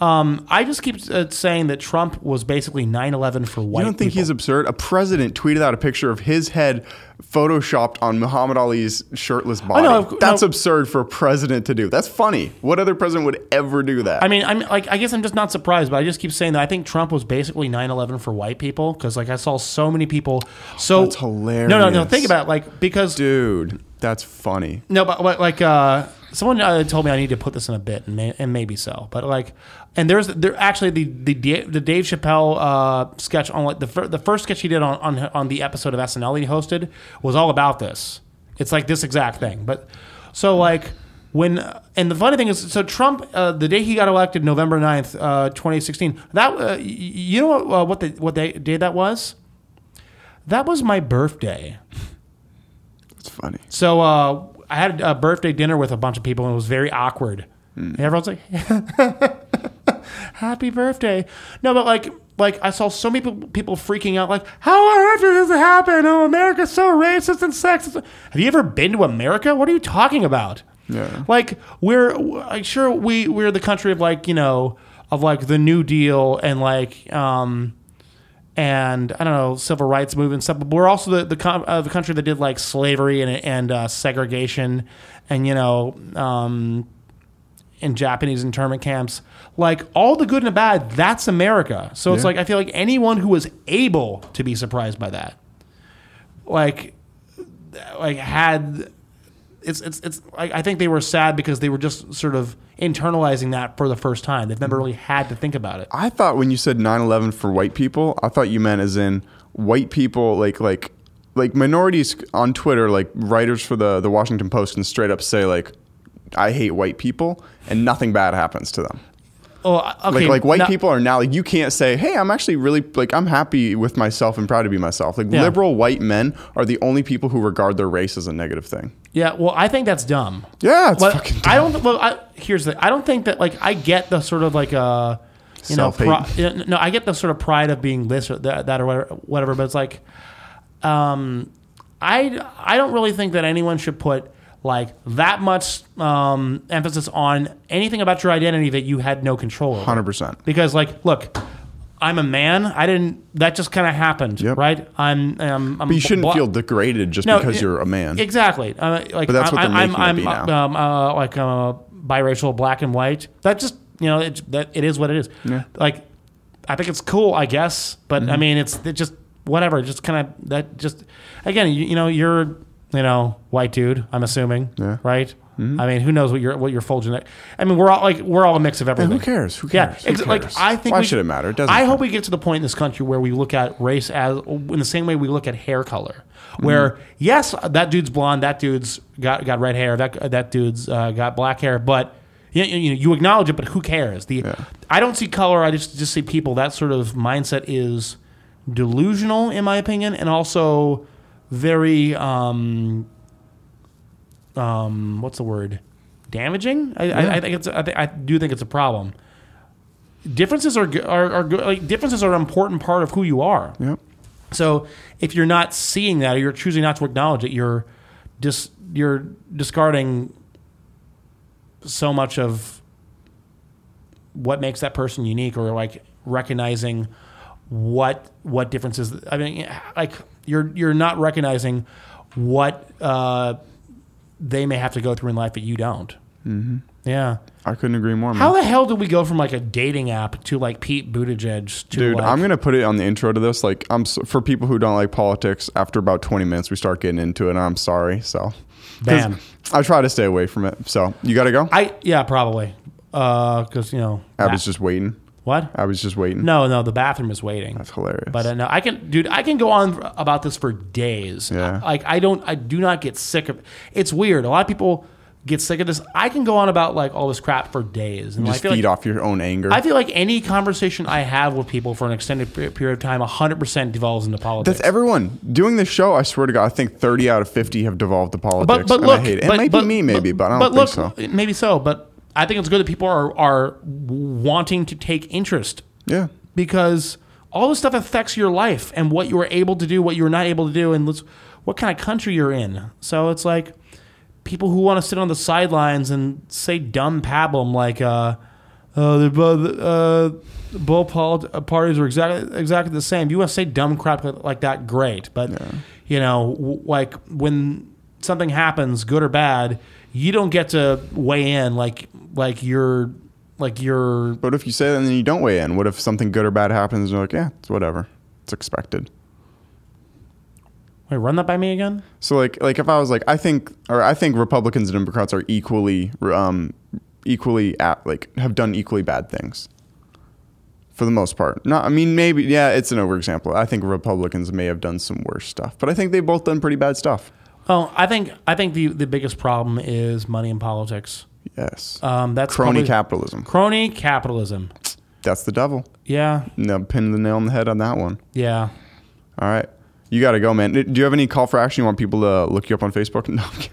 B: Um, I just keep uh, saying that Trump was basically 9/11 for white. People.
A: You don't think
B: people.
A: he's absurd? A president tweeted out a picture of his head photoshopped on Muhammad Ali's shirtless body. That's
B: no.
A: absurd for a president to do. That's funny. What other president would ever do that?
B: I mean, I'm like, I guess I'm just not surprised, but I just keep saying that I think Trump was basically 9/11 for white people because, like, I saw so many people. So
A: That's
B: hilarious. No, no,
A: no.
B: Think about it, like because
A: Dude, that's funny.
B: No, but, but like uh, someone uh, told me I need to put this in a bit, and, may, and maybe so. But like, and there's there actually the the the Dave Chappelle uh, sketch on like the fir- the first sketch he did on, on on the episode of SNL he hosted was all about this. It's like this exact thing. But so like when and the funny thing is, so Trump uh, the day he got elected, November 9th, uh, 2016. That uh, you know what uh, what the what the day that was? That was my birthday.
A: That's funny.
B: So uh, I had a birthday dinner with a bunch of people, and it was very awkward. And everyone's like, "Happy birthday!" No, but like, like I saw so many people, people freaking out, like, "How on earth did this happen? Oh, America's so racist and sexist." Have you ever been to America? What are you talking about?
A: Yeah.
B: Like we're like sure we we're the country of like you know of like the New Deal and like um and I don't know civil rights movement and stuff, but we're also the the, com- uh, the country that did like slavery and and uh, segregation and you know um in Japanese internment camps. Like all the good and the bad, that's America. So it's like I feel like anyone who was able to be surprised by that, like, like had it's it's it's like I think they were sad because they were just sort of internalizing that for the first time. They've never mm-hmm. really had to think about it.
A: I thought when you said 9/11 for white people, I thought you meant as in white people like like like minorities on Twitter, like writers for the the Washington Post can straight up say like I hate white people and nothing bad happens to them.
B: Oh, okay.
A: Like like white
B: now-
A: people are now like you can't say, "Hey, I'm actually really like I'm happy with myself and proud to be myself." Like
B: Yeah.
A: liberal white men are the only people who regard their race as a negative thing.
B: Yeah, well, I think that's dumb.
A: Yeah, it's
B: But
A: fucking
B: I don't. Well, I, here's the. I don't think that like I get the sort of like uh you know, pri- no, I get the sort of pride of being this or that, that or whatever, whatever, but it's like, um, I I don't really think that anyone should put like that much um, emphasis on anything about your identity that you had no control over.
A: Hundred percent.
B: Because like, look, I'm a man. I didn't. That just kind of happened,
A: Yep.
B: right? I'm. I'm, I'm
A: But you shouldn't feel degraded just
B: No,
A: because
B: it-
A: you're a man.
B: Exactly. Uh, like,
A: But that's what
B: I'm,
A: they're
B: I'm,
A: making it be
B: I'm,
A: now.
B: um, uh, like uh, biracial, black and white. That just you know it, that it is what it is.
A: Yeah.
B: Like, I think it's cool, I guess, but
A: Mm-hmm.
B: I mean, it's it just whatever. Just kind of that. Just again, you, you know, you're you know white dude. I'm assuming,
A: Yeah. Mm-hmm.
B: right? I mean, who knows what your what your full genetic? I mean, we're all like we're all a mix of everything.
A: who cares? Who
B: Yeah,
A: cares? Who
B: ex- like? I think.
A: Why
B: we-
A: should it matter? It doesn't
B: I
A: matter.
B: hope we get to the point in this country where we look at race as in the same way we look at hair color. Where
A: Mm-hmm.
B: yes, that dude's blonde, that dude's got got red hair, that that dude's uh, got black hair, but you, you, you acknowledge it. But who cares? The I don't see color. I just just see people. That sort of mindset is delusional, in my opinion, and also very um, um, what's the word? Damaging. I, I, I think it's. I, think, I do think it's a problem. Differences are, are are good. Like differences are an important part of who you are.
A: Yep.
B: So if you're not seeing that, or you're choosing not to acknowledge it, you're dis, you're discarding so much of what makes that person unique, or like recognizing what what differences. I mean, like you're you're not recognizing what uh, they may have to go through in life that you don't. Mm-hmm. Yeah.
A: I couldn't agree more. Man.
B: How the hell did we go from like a dating app to like Pete Buttigieg to
A: Dude,
B: like,
A: I'm gonna put it on the intro to this. Like, I'm s- for people who don't like politics. After about 20 minutes, we start getting into it. and I'm sorry. So,
B: Bam.
A: I try to stay away from it. So, you got to go.
B: I yeah probably because you know
A: I
B: ba-
A: was just waiting.
B: What
A: I was just waiting.
B: no no the bathroom is waiting
A: That's hilarious.
B: but uh, no I can dude I can go on about this for days
A: Yeah.
B: like I don't I do not get sick of it's weird a lot of people get sick of this I can go on about like all this crap for days and I
A: just
B: feel
A: feed
B: like
A: off your own anger.
B: I feel like any conversation I have with people for an extended period of time 100% devolves into politics
A: That's everyone doing this show. I swear to God, I think 30 out of 50 have devolved to politics.
B: but but look,
A: I hate it. It
B: but-
A: might
B: but-
A: be me, maybe, but, I don't think
B: look,
A: so.
B: Maybe so, but I think it's good that people are are wanting to take interest
A: Yeah.
B: because all this stuff affects your life and what you are able to do, what you're not able to do, and what kind of country you're in. So it's like people who want to sit on the sidelines and say dumb pablum like, uh, uh, the both, uh, both pol- parties are exactly exactly the same. You want to say dumb crap like that, great, but you know, w- like when something happens, good or bad, you don't get to weigh in like like you're like you're
A: But if you say that and then you don't weigh in, what if something good or bad happens and you're like, yeah, it's whatever. It's expected.
B: Wait, run that by me again.
A: So like like if I was like I think or I think Republicans and Democrats are equally um equally at like have done equally bad things. For the most part. Not I mean maybe yeah, it's an overexample. I think Republicans may have done some worse stuff, but I think they've both done pretty bad stuff.
B: Oh, I think I think the the biggest problem is money in politics.
A: Yes.
B: Um, that's
A: Crony
B: probably-
A: capitalism.
B: Crony capitalism.
A: That's the devil.
B: Yeah,
A: No, pin the nail on the head on that one.
B: yeah.
A: All right. You got to go, man. Do you have any call for action? You want people to look you up on Facebook? No. I'm kidding.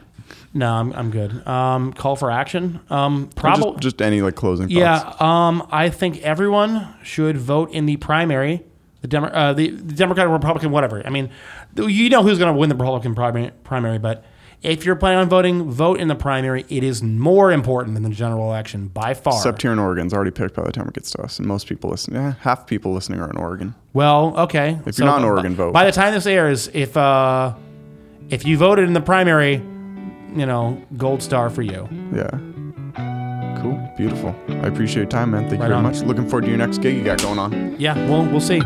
B: No, I'm I'm good. Um, call for action. Um, probably.
A: Just, just any like closing thoughts.
B: Yeah. Um, I think everyone should vote in the primary. The Demo- uh, the, the Democrat or Republican, whatever. I mean, you know who's going to win the Republican primary, primary, but if you're planning on voting, vote in the primary. It is more important than the general election by far.
A: Except here in Oregon, it's already picked by the time it gets to us, and most people listen. Yeah, half people listening are in Oregon.
B: Well, okay.
A: If you're not in Oregon,
B: by,
A: vote.
B: By the time this airs, if uh, if you voted in the primary, you know, gold star for you.
A: Yeah. Cool. Beautiful. I appreciate your time, man. Thank
B: Right
A: you very
B: on.
A: much. Looking forward to your next gig you got going on.
B: Yeah, well, we'll see.